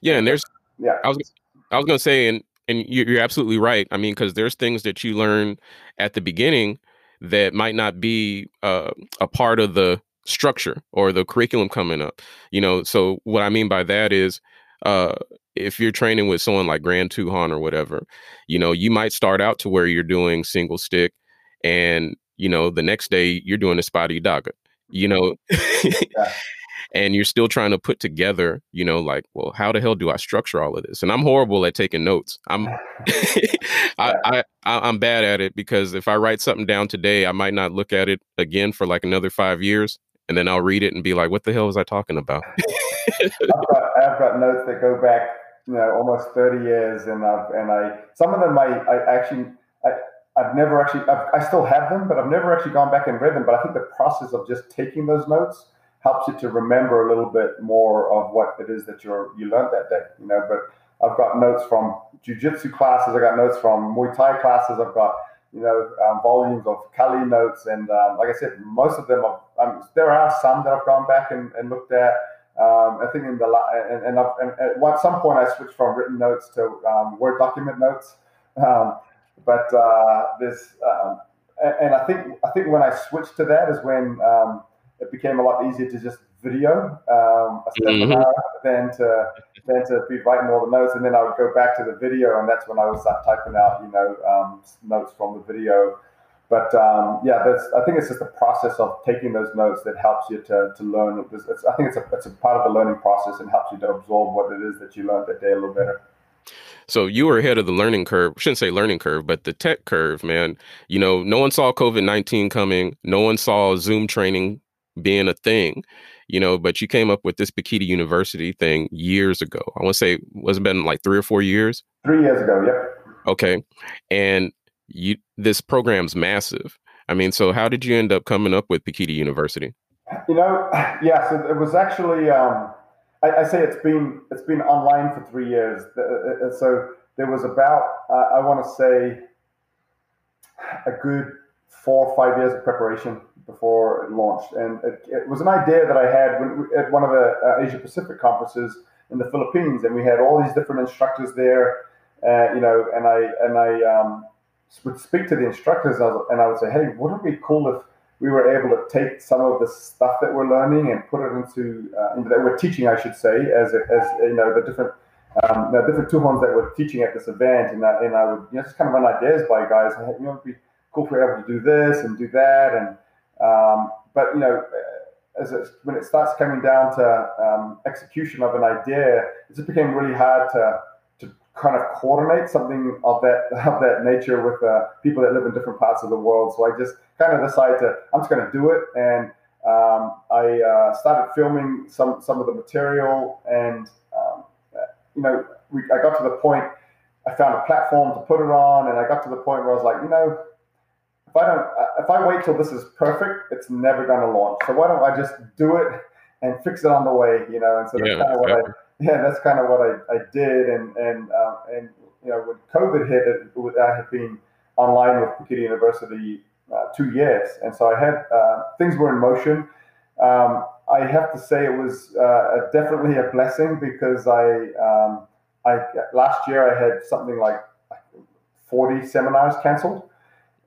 Yeah, and there's yeah. I was I was gonna say, and and you're absolutely right. I mean, because there's things that you learn at the beginning that might not be uh, a part of the structure or the curriculum coming up. You know, so what I mean by that is uh, if you're training with someone like Grand Tuhon or whatever, you know, you might start out to where you're doing single stick and, you know, the next day you're doing espada y daga, you know, yeah. And you're still trying to put together, you know, like, well, how the hell do I structure all of this? And I'm horrible at taking notes. I'm, I, I, I'm bad at it because if I write something down today, I might not look at it again for like another five years. And then I'll read it and be like, what the hell was I talking about? I've, got, I've got notes that go back, you know, almost 30 years, and I've and I some of them I, I actually I, I've never actually I've, i still have them, but I've never actually gone back and read them. But I think the process of just taking those notes helps you to remember a little bit more of what it is that you're you learned that day. You know, but I've got notes from jujitsu classes. I got notes from Muay Thai classes. I've got you know um, volumes of Kali notes, and um, like I said, most of them. Are, um, there are some that I've gone back and, and looked at. Um, I think in the and, and, and, at some point I switched from written notes to um, Word document notes. Um, but uh, and I think I think when I switched to that is when um, it became a lot easier to just video um, a mm-hmm. than to than to be writing all the notes, and then I would go back to the video, and that's when I would start typing out you know notes from the video. But um, yeah, that's, I think it's just the process of taking those notes that helps you to, to learn. It's, it's, I think it's a, it's a part of the learning process and helps you to absorb what it is that you learned that day a little better. So you were ahead of the learning curve. Shouldn't say learning curve, but the tech curve, man. You know, no one saw COVID nineteen coming. No one saw Zoom training being a thing. You know, but you came up with this Pekiti University thing years ago. I want to say, was it been like three or four years? Three years ago, yep. Okay, and you this program's massive. I mean, so how did you end up coming up with Pekiti University? You know, yeah, so it was actually um, I, I, say it's been it's been online for three years. Uh, uh, uh, so there was about uh, I want to say a good four or five years of preparation before it launched, and it, it was an idea that I had when, at one of the uh, Asia Pacific conferences in the Philippines, and we had all these different instructors there. Uh, you know, and I and I um, would speak to the instructors and I would say, hey, wouldn't it be cool if we were able to take some of the stuff that we're learning and put it into, uh, into that we're teaching, I should say, as, as you know, the different um, the different tuhons that we're teaching at this event, and I, and I would you know, just kind of run ideas by guys. Hey, you know, it'd be cool if we are able to do this and do that, and um, but you know, as it, when it starts coming down to um, execution of an idea, it just became really hard to kind of coordinate something of that of that nature with uh, people that live in different parts of the world. So I just kind of decided to I'm just going to do it, and um, I uh, started filming some some of the material, and um, you know we, I got to the point. I found a platform to put it on, and I got to the point where I was like, you know, if I don't, if I wait till this is perfect, it's never going to launch. So why don't I just do it and fix it on the way, you know? And so that's kind of what I yeah, that's kind of what I, I did. And and uh, and you know, when COVID hit, it, I had been online with Pekiti University uh, two years, and so I had uh, things were in motion. Um, I have to say it was uh, definitely a blessing because I um, I last year I had something like 40 seminars canceled,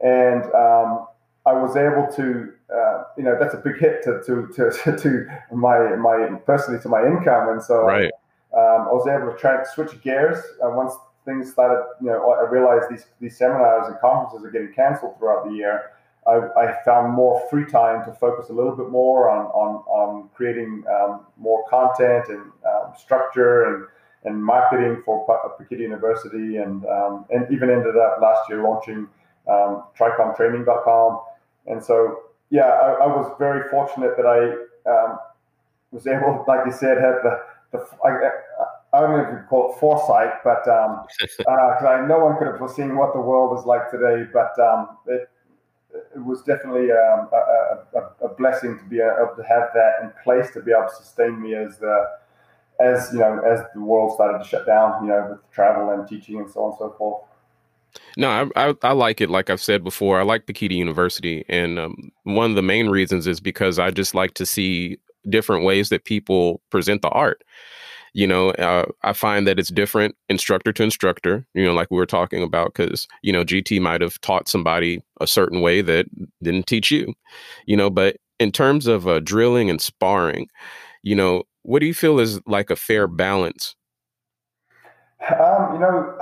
and um, I was able to, uh, you know, that's a big hit to to to, to my my personally to my income, and so right um, I was able to try to switch gears uh, once things started. You know, I realized these these seminars and conferences are getting cancelled throughout the year. I, I, found more free time to focus a little bit more on on, on creating um, more content and um, structure and and marketing for Pekiti University, and um, and even ended up last year launching um, tricomtraining.com. And so, yeah, I, I, was very fortunate that I um, was able, like you said, have the the, I, I don't know if you call it foresight, but um, uh, I, no one could have foreseen what the world is like today. But um, it, it was definitely um, a, a, a, blessing to be able to have that in place to be able to sustain me as the as you know as the world started to shut down, you know, with travel and teaching and so on and so forth. No, I, I, I like it. Like I've said before, I like Pekiti University, and um, one of the main reasons is because I just like to see different ways that people present the art. You know, uh, I find that it's different instructor to instructor. You know, like we were talking about, because you know, GT might have taught somebody a certain way that didn't teach you. You know, but in terms of uh, drilling and sparring, you know, what do you feel is like a fair balance? Um, you know,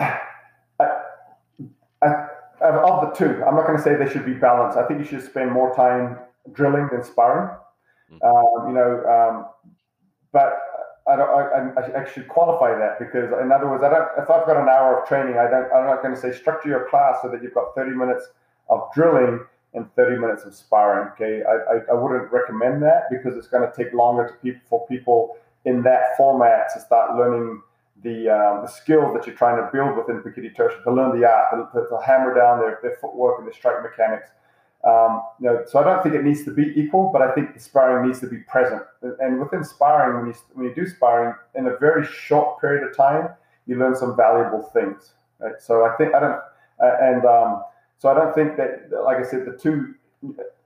I, of the two, I'm not going to say they should be balanced. I think you should spend more time drilling than sparring. Mm-hmm. Um, you know, um, but I, don't, I, I, should qualify that because, in other words, I don't. If I've got an hour of training, I don't. I'm not going to say structure your class so that you've got 30 minutes of drilling and 30 minutes of sparring. Okay, I, I, I wouldn't recommend that because it's going to take longer to people for people in that format to start learning the, um, the skills that you're trying to build within Pekiti Tirsia, to learn the art, to, to, to hammer down their, their footwork and their strike mechanics. Um, you know, so I don't think it needs to be equal, but I think the sparring needs to be present. And within sparring, when you when you do sparring in a very short period of time, you learn some valuable things. Right? So I think I don't, uh, and um, so I don't think that, like I said, the two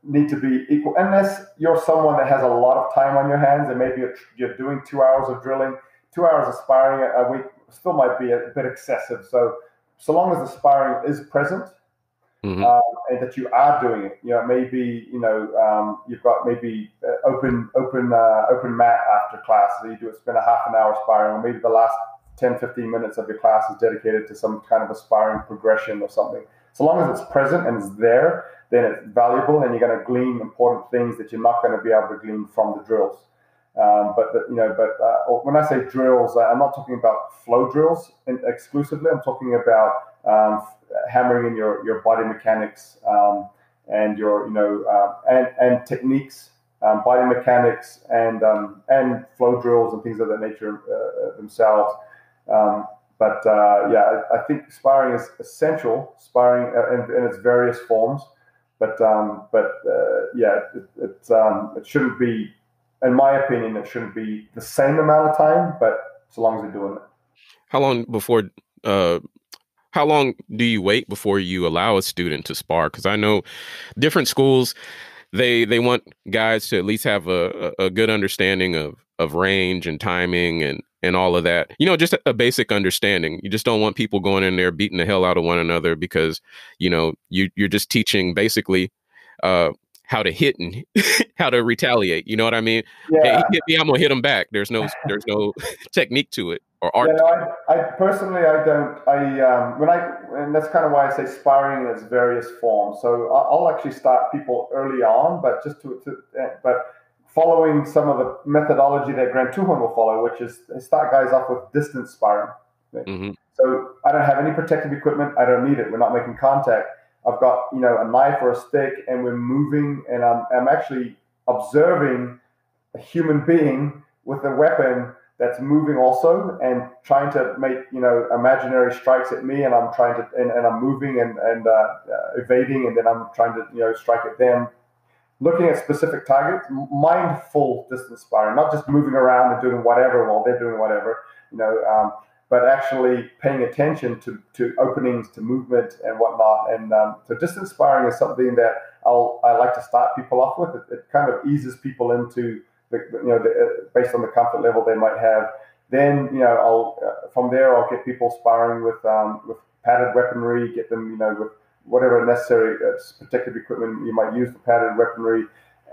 need to be equal unless you're someone that has a lot of time on your hands and maybe you're, you're doing two hours of drilling two hours of sparring a week still might be a bit excessive so so long as the sparring is present mm-hmm. um, and that you are doing it you know maybe you know um, you've got maybe uh, open open uh, open mat after class so you do spend a half an hour sparring or maybe the last 10 15 minutes of your class is dedicated to some kind of a sparring progression or something so long as it's present and it's there then it's valuable and you're going to glean important things that you're not going to be able to glean from the drills. Um, but the, you know, but uh, when I say drills, uh, I'm not talking about flow drills exclusively. I'm talking about um, hammering in your, your body mechanics um, and your you know uh, and and techniques, um, body mechanics and um, and flow drills and things of that nature uh, uh, themselves. Um, but uh, yeah, I, I, think sparring is essential. Sparring in, in its various forms. But but uh, yeah, it, it, it shouldn't be, in my opinion, it shouldn't be the same amount of time. But so long as they're doing it. How long before? Uh, how long do you wait before you allow a student to spar? Because I know different schools they they want guys to at least have a, a good understanding of of range and timing and and all of that. You know, just a, basic understanding. You just don't want people going in there beating the hell out of one another because, you know, you you're just teaching basically uh how to hit and how to retaliate. You know what I mean? Yeah. Hey, he hit me, I'm gonna hit him back. There's no there's no technique to it or art. Yeah, no, I, I, personally I don't I um when I and that's kind of why I say sparring in its various forms. So I'll, I'll actually start people early on, but just to, to eh, but following some of the methodology that Grand Tuhon will follow, which is start guys off with distance sparring. Mm-hmm. So I don't have any protective equipment. I don't need it. We're not making contact. I've got you know a knife or a stick, and we're moving, and I'm I'm actually observing a human being with a weapon that's moving also and trying to make you know imaginary strikes at me and i'm trying to and, and i'm moving and, and uh, uh, evading and then i'm trying to you know strike at them. Looking at specific targets, mindful distance sparring, not just moving around and doing whatever while they're doing whatever, you know, um, but actually paying attention to, to openings, to movement and whatnot. And um, so distance sparring is something that I'll, I like to start people off with. It, it kind of eases people into the, you know, the, uh, based on the comfort level they might have. Then, you know, I'll, uh, from there, I'll get people sparring with, um, with padded weaponry, get them, you know, with whatever necessary uh, protective equipment you might use for padded weaponry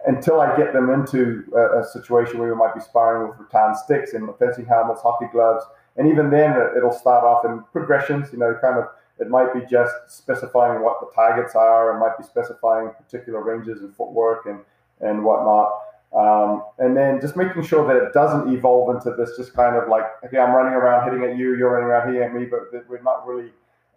until I get them into a, a, situation where we might be sparring with rattan sticks and fencing helmets, hockey gloves. And even then, it'll start off in progressions, you know, kind of, it might be just specifying what the targets are, it might be specifying particular ranges and footwork and, and whatnot. Um, and then just making sure that it doesn't evolve into this just kind of like, okay, I'm running around hitting at you, you're running around hitting at me, but we're not really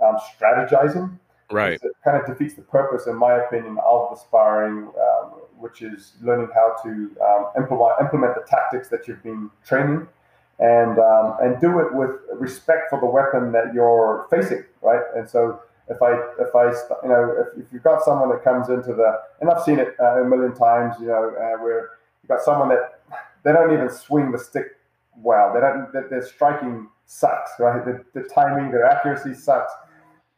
um, strategizing. Right. It kind of defeats the purpose, in my opinion, of the sparring, um, which is learning how to um, implement implement the tactics that you've been training, and um, and do it with respect for the weapon that you're facing, right? And so if I if I you know if, if you've got someone that comes into the and I've seen it uh, a million times, you know, uh, where you've got someone that they don't even swing the stick well. They don't. Their striking sucks, right? The, the timing, their accuracy sucks.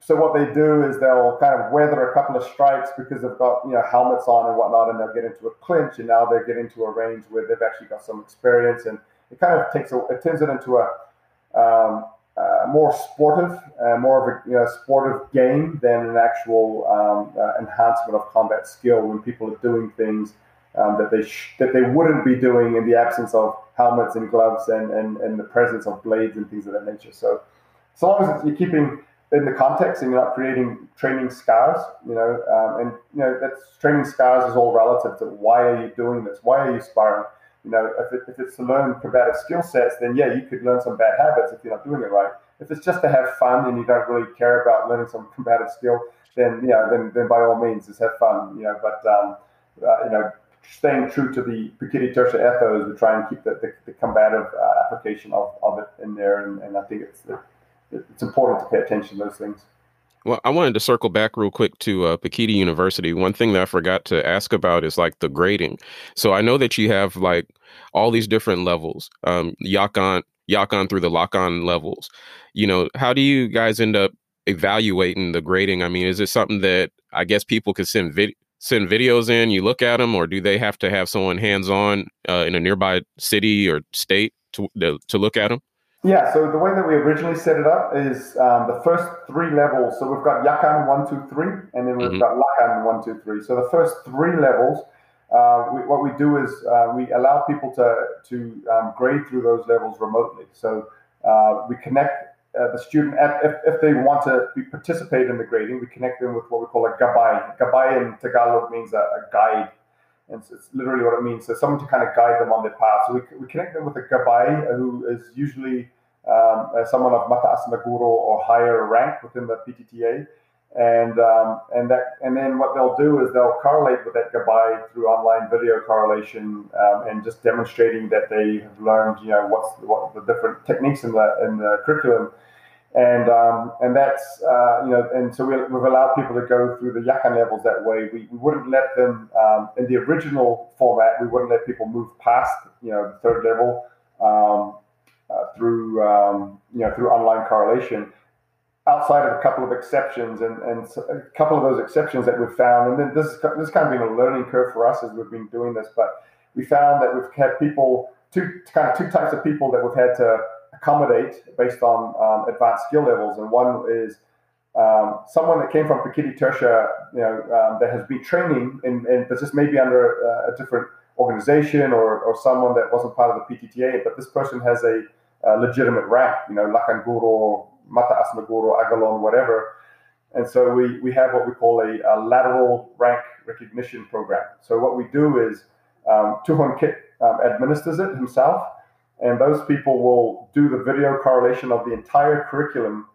So what they do is they'll kind of weather a couple of strikes because they've got you know helmets on and whatnot, and they'll get into a clinch, and now they're getting to a range where they've actually got some experience, and it kind of takes a, it turns it into a um, more sportive, uh, more of a you know, sportive game than an actual um, uh, enhancement of combat skill when people are doing things um, that they sh- that they wouldn't be doing in the absence of helmets and gloves and, and, and the presence of blades and things of that nature. So, as long as you're keeping in the context and you're not creating training scars, you know, um, and you know that's training scars is all relative to why are you doing this? Why are you sparring? You know, if, it, if it's to learn combative skill sets, then yeah, you could learn some bad habits if you're not doing it right. If it's just to have fun and you don't really care about learning some combative skill, then yeah, then, then by all means, just have fun. You know, but um, uh, you know, staying true to the Pekiti Tirsia ethos, we try and keep the, the, the combative uh, application of, of it in there, and, and I think it's it's important to pay attention to those things. Well, I wanted to circle back real quick to uh, Pekiti University. One thing that I forgot to ask about is like the grading. So I know that you have like all these different levels, um, Yakan, Yakan through the Lakan levels. You know, how do you guys end up evaluating the grading? I mean, is it something that I guess people could send vid- send videos in, you look at them, or do they have to have someone hands on uh, in a nearby city or state to to look at them? Yeah, so the way that we originally set it up is um, the first three levels. So we've got Yakan one, two, three, and then we've mm-hmm. got Lakan one, two, three. So the first three levels, uh, we, what we do is uh, we allow people to to um, grade through those levels remotely. So uh, we connect uh, the student, at, if, if they want to be, participate in the grading, we connect them with what we call a gabay. Gabay in Tagalog means a, a guide and it's literally what it means. So someone to kind of guide them on their path. So we, we connect them with a gabay who is usually um, uh, someone of mataas na guro or higher rank within the PTTA. And um, and that and then what they'll do is they'll correlate with that gabay through online video correlation um, and just demonstrating that they have learned you know what's what the different techniques in the in the curriculum and um, and that's uh, you know and so we, have allowed people to go through the yakan levels that way. We, we wouldn't let them um, in the original format. We wouldn't let people move past you know the third level um, uh, through um, you know through online correlation. Outside of a couple of exceptions, and, and a couple of those exceptions that we've found, and then this is, this has kind of been a learning curve for us as we've been doing this. But we found that we've had people two kind of two types of people that we've had to accommodate based on um, advanced skill levels. And one is um, someone that came from Pekiti Tirsia, you know, um, that has been training in, in but just maybe under a, a, different organization or, or someone that wasn't part of the PTTA, but this person has a, a legitimate rank, you know, Lakan Guru, Mataas na Guro, Agalon, whatever. And so we, we have what we call a, a lateral rank recognition program. So what we do is um, Tuhon Kit um, administers it himself and those people will do the video correlation of the entire curriculum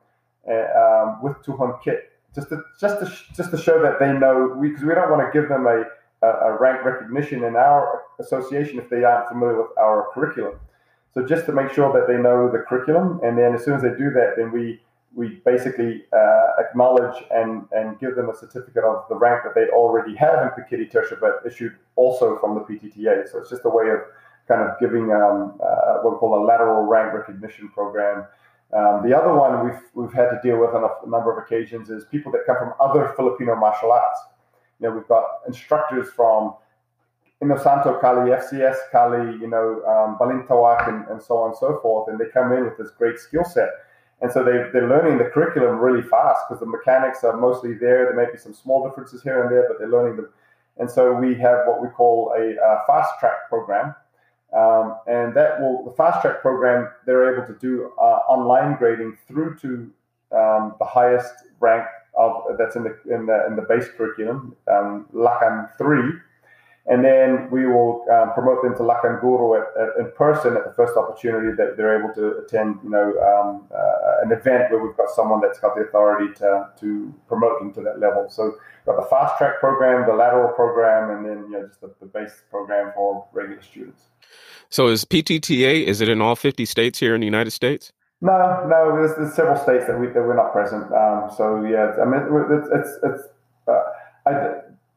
uh, um, with Tuhon Kit, just to just to just to show that they know because we, we, don't want to give them a, a, rank recognition in our association if they aren't familiar with our curriculum. So just to make sure that they know the curriculum, and then as soon as they do that, then we we basically uh, acknowledge and, and give them a certificate of the rank that they already have in Pekiti Tirsia, but issued also from the PTTA. So it's just a way of kind of giving um, uh, what we call a lateral rank recognition program. Um, the other one we've, we've had to deal with on a, number of occasions is people that come from other Filipino martial arts. You know, we've got instructors from Inosanto Kali, FCS Kali, you know, um, Balintawak, and, and so on and so forth. And they come in with this great skill set. And so they, they're learning the curriculum really fast because the mechanics are mostly there. There may be some small differences here and there, but they're learning them. And so we have what we call a, a fast track program um, and that will, the fast track program, they're able to do uh, online grading through to um, the highest rank of that's in the in the, in the base curriculum, um, Lakan 3. And then we will uh, promote them to Lakan Guru at, at, in person at the first opportunity that they're able to attend, you know, um, uh, an event where we've got someone that's got the authority to, to promote them to that level. So we've got the fast track program, the lateral program, and then you know just the, the base program for regular students. So is PTTA is it in all 50 states here in the United States? No, no. There's, there's several states that we that we're not present. Um, so yeah, I mean it's it's, it's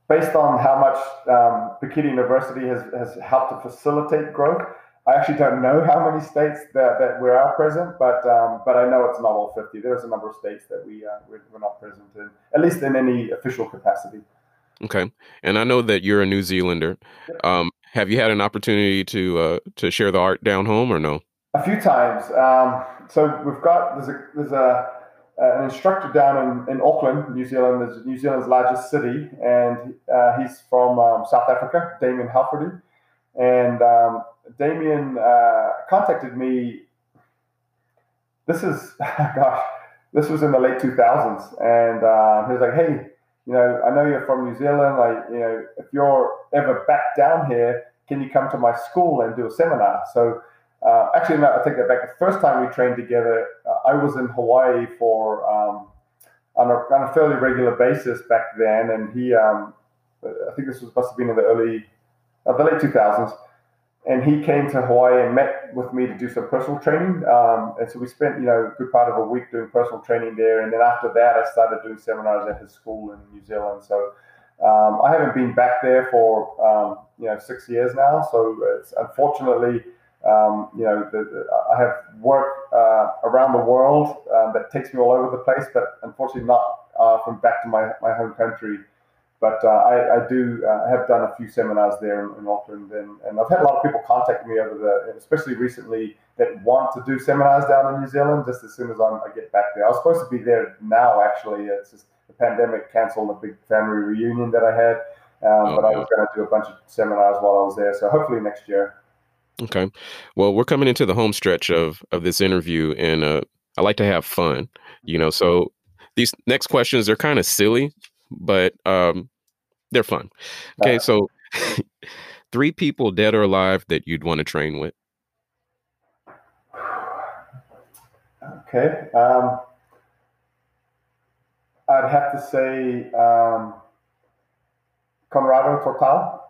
based on how much um, Pekiti University has has helped to facilitate growth. I actually don't know how many states that, that we are present, but um, but I know it's not all 50. There's a number of states that we uh, we're, we're not present in, at least in any official capacity. Okay, and I know that you're a New Zealander. Um, have you had an opportunity to uh, to share the art down home or no? A few times. Um, so we've got there's a there's a an instructor down in, in Auckland, New Zealand. There's New Zealand's largest city, and uh, he's from um, South Africa, Damien Halfordy. And um, Damien uh, contacted me. This is, gosh, this was in the late 2000s. And uh, he was like, hey, you know, I know you're from New Zealand. Like, you know, if you're ever back down here, can you come to my school and do a seminar? So, uh, actually, no, I take that back. The first time we trained together, uh, I was in Hawaii for um, on, a, on a fairly regular basis back then, and he, um, I think this was must have been in the early, uh, the late 2000s and he came to Hawaii and met with me to do some personal training. Um, and so we spent, you know, a good part of a week doing personal training there. And then after that, I started doing seminars at his school in New Zealand. So um, I haven't been back there for, um, you know, six years now. So it's unfortunately, um, you know, the, the, I have work uh, around the world um, that takes me all over the place, but unfortunately not uh, from back to my, my home country. But uh, I, I, do uh, have done a few seminars there in, in Auckland, and, and, I've had a lot of people contact me over the, especially recently, that want to do seminars down in New Zealand. Just as soon as I'm, i get back there, I was supposed to be there now. Actually, it's just the pandemic canceled a big family reunion that I had, um, oh, but I was going to do a bunch of seminars while I was there. So hopefully next year. Okay, well, we're coming into the home stretch of of this interview, and uh, I like to have fun, you know. So these next questions are kind of silly but um, they're fun. Okay, uh, so three people, dead or alive, that you'd want to train with. Okay, um, I'd have to say um, Conrado Tortal.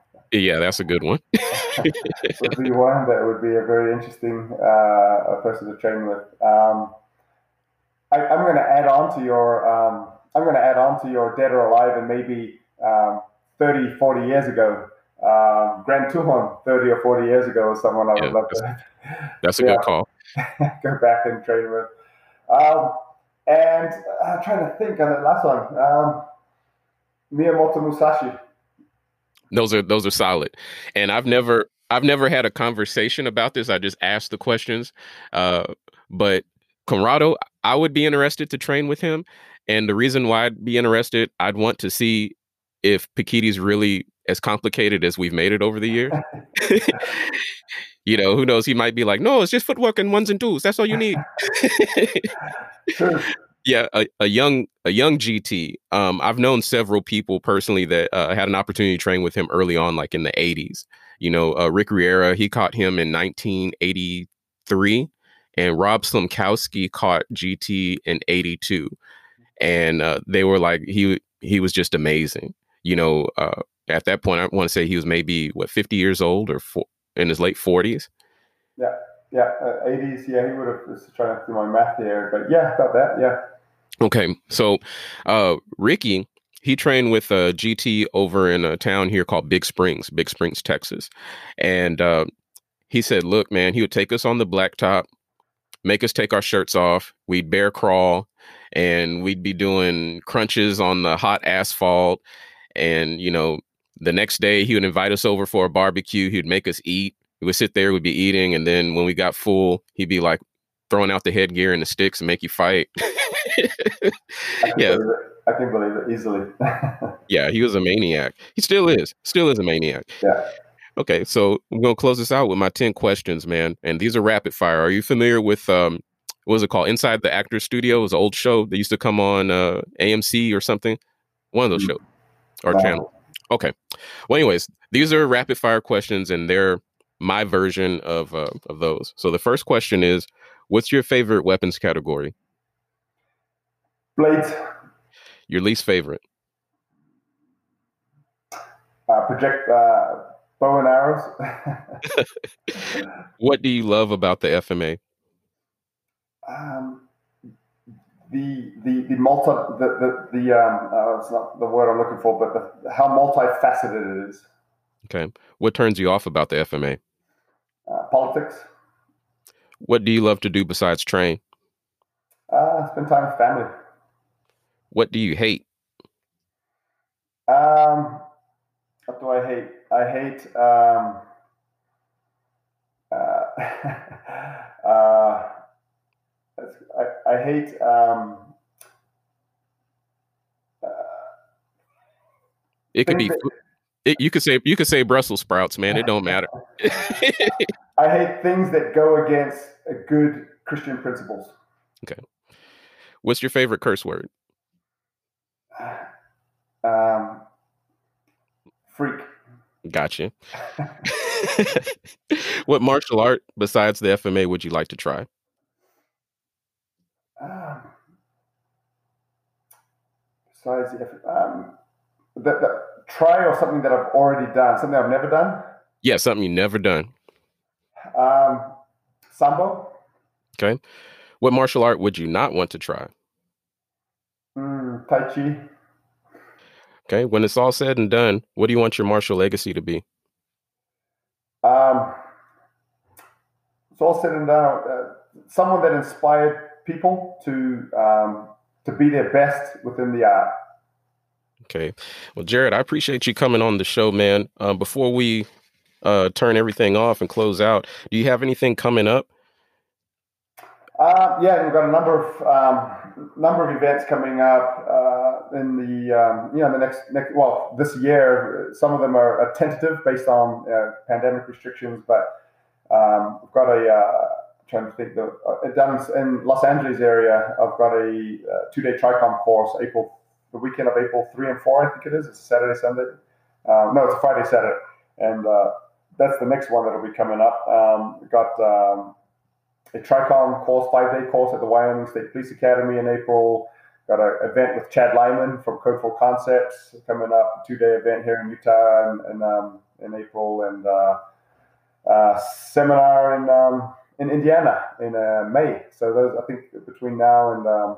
yeah, that's a good one. would be one that would be a very interesting uh, person to train with. Um, I, am going to add on to your um, I'm going to add on to your dead or alive and maybe um, 30, 40 years ago. Um, Grand Tuhon, 30 or 40 years ago, is someone I would yeah, love to. That's a yeah, good call. go back and train with. Um, and I'm trying to think on the last one. Um, Miyamoto Musashi. Those are those are solid, and I've never I've never had a conversation about this. I just asked the questions, uh, but Conrado, I would be interested to train with him. And the reason why I'd be interested, I'd want to see if Pekiti's really as complicated as we've made it over the years. you know, who knows? He might be like, no, it's just footwork and ones and twos. That's all you need. yeah, a, a, young a young GT. Um, I've known several people personally that uh, had an opportunity to train with him early on, like in the '80s. You know, uh, Rick Riera, he caught him in 1983, and Rob Slimkowski caught GT in '82 and uh, they were like he he was just amazing. You know, uh, at that point, I want to say he was maybe what fifty years old or four, in his late forties. Yeah, yeah, uh, eighties. Uh, yeah, he would have. Just trying to do my math here, but yeah, about that. Yeah. Okay, so uh, Ricky, he trained with a uh, GT over in a town here called Big Springs, Big Springs, Texas, and uh, he said, "Look, man, he would take us on the blacktop, make us take our shirts off. We'd bear crawl and we'd be doing crunches on the hot asphalt. And, you know, the next day he would invite us over for a barbecue. He'd make us eat. We would sit there, we'd be eating. And then when we got full, he'd be like throwing out the headgear and the sticks and make you fight. yeah. I can believe it easily. yeah, he was a maniac. He still is. Still is a maniac. Yeah. Okay, so I'm gonna close this out with my ten questions, man. And these are rapid fire. Are you familiar with um what was it called? Inside the Actors Studio it was an old show that used to come on uh, AMC or something. One of those mm-hmm. shows or wow. channel. Okay. Well, anyways, these are rapid fire questions, and they're my version of uh, of those. So the first question is, What's your favorite weapons category? Blades. Your least favorite? Uh, project uh, bow and arrows. what do you love about the FMA? Um, the the the multi the the, the um uh, it's not the word I'm looking for, but the, how multifaceted it is. Okay, what turns you off about the FMA? Uh, politics. What do you love to do besides train? Uh, spend time with family. What do you hate? Um, what do I hate? I hate um, uh, uh, I, I hate um, uh, it could be that, it, you could say you could say Brussels sprouts, man. It don't matter. I hate things that go against good Christian principles. Okay. What's your favorite curse word? Um, freak. Gotcha. what martial art besides the FMA would you like to try? Um, besides the um, the, the try or something that I've already done, something I've never done. Yeah, something you've never done. Um, sambo. Okay. What martial art would you not want to try? Mm, tai Chi. Okay. When it's all said and done, what do you want your martial legacy to be? Um, it's all said and done. Uh, someone that inspired people to um, to be their best within the art. Okay. Well, Jared, I appreciate you coming on the show, man. Uh, before we uh, turn everything off and close out, do you have anything coming up? Uh, yeah, we've got a number of um, number of events coming up uh, in the um, you know the next next well this year. Some of them are, tentative based on uh, pandemic restrictions, but um, we've got a uh, trying to think the uh, down in Los Angeles area. I've got a uh, two day Tricom course April the weekend of April three and four. I think it is. It's Saturday Sunday. no, it's Friday Saturday, and that's the next one that'll be coming up. Um, got um, a Tricom course, five day course at the Wyoming State Police Academy in April. Got an event with Chad Lyman from Code for Concepts coming up, two day event here in Utah in, in, um, in April, and uh, uh, seminar in um, in Indiana in uh, May. So those, I think, between now and um,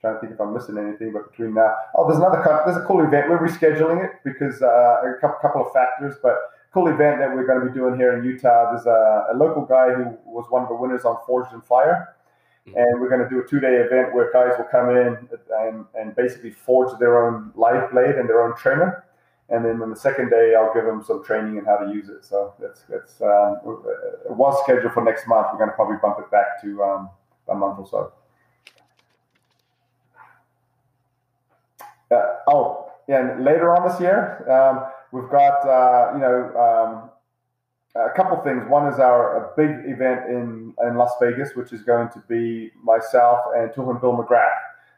trying to think if I'm missing anything, but between now, oh, there's another there's a cool event. We're rescheduling it because uh, a couple, couple of factors, but cool event that we're going to be doing here in Utah. There's a, a local guy who was one of the winners on Forged in Fire. Mm-hmm. And we're going to do a two day event where guys will come in and, and basically forge their own live blade and their own trainer. And then on the second day, I'll give them some training in how to use it. So that's, that's um, it was scheduled for next month. We're going to probably bump it back to um, a month or so. Uh, oh, and later on this year, um, We've got uh, you know um, a couple things. One is our a big event in in Las Vegas, which is going to be myself and Tuhon Bill McGrath.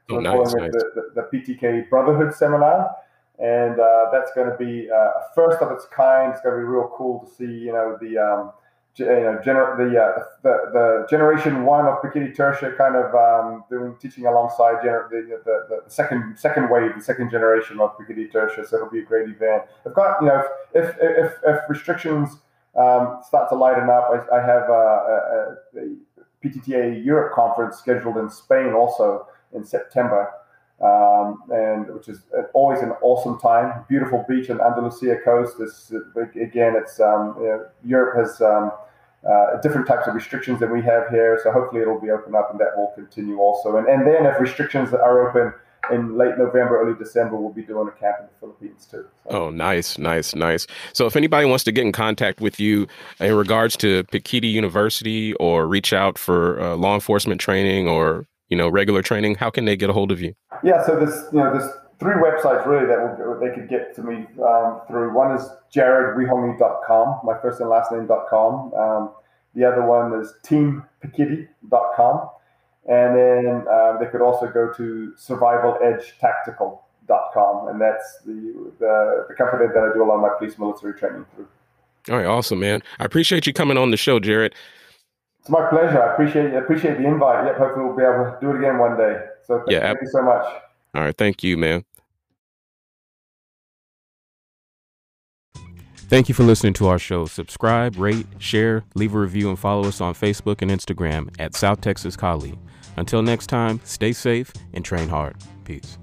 So oh, nice, nice. The, the, the, PTK Brotherhood Seminar, and uh, that's going to be uh, a first of its kind. It's going to be real cool to see you know the um, you know, gener- the, uh, the the generation one of Pekiti Tirsia kind of um, doing teaching alongside gener- the, the, the, second second wave, the second generation of Pekiti Tirsia. So it'll be a great event. I've got you know if if if, restrictions um, start to lighten up, I, I have a, a, a, PTTA Europe conference scheduled in Spain also in September. Um, and which is always an awesome time. Beautiful beach on Andalusia coast. This again, it's um, you know, Europe has um, uh, different types of restrictions than we have here. So hopefully it'll be open up and that will continue also. And, and then if restrictions are open in late November, early December, we'll be doing a camp in the Philippines too. So. Oh, nice, nice, nice. So if anybody wants to get in contact with you in regards to Pekiti University or reach out for uh, law enforcement training or you know regular training, how can they get a hold of you? Yeah, so this you know this three websites really that will, they could get to me um, through. One is jaredwihongi.com, my first and last name.com. Um, the other one is teampekiti.com. And then um, they could also go to survivaledgetactical.com. And that's the, the, the company that I do a lot of my police military training through. All right, awesome, man. I appreciate you coming on the show, Jared. It's my pleasure. I appreciate appreciate the invite. Yep, hopefully we'll be able to do it again one day. So thank, yeah, thank you so much. All right, thank you, man. Thank you for listening to our show. Subscribe, rate, share, leave a review, and follow us on Facebook and Instagram at South Texas Kali. Until next time, stay safe and train hard. Peace.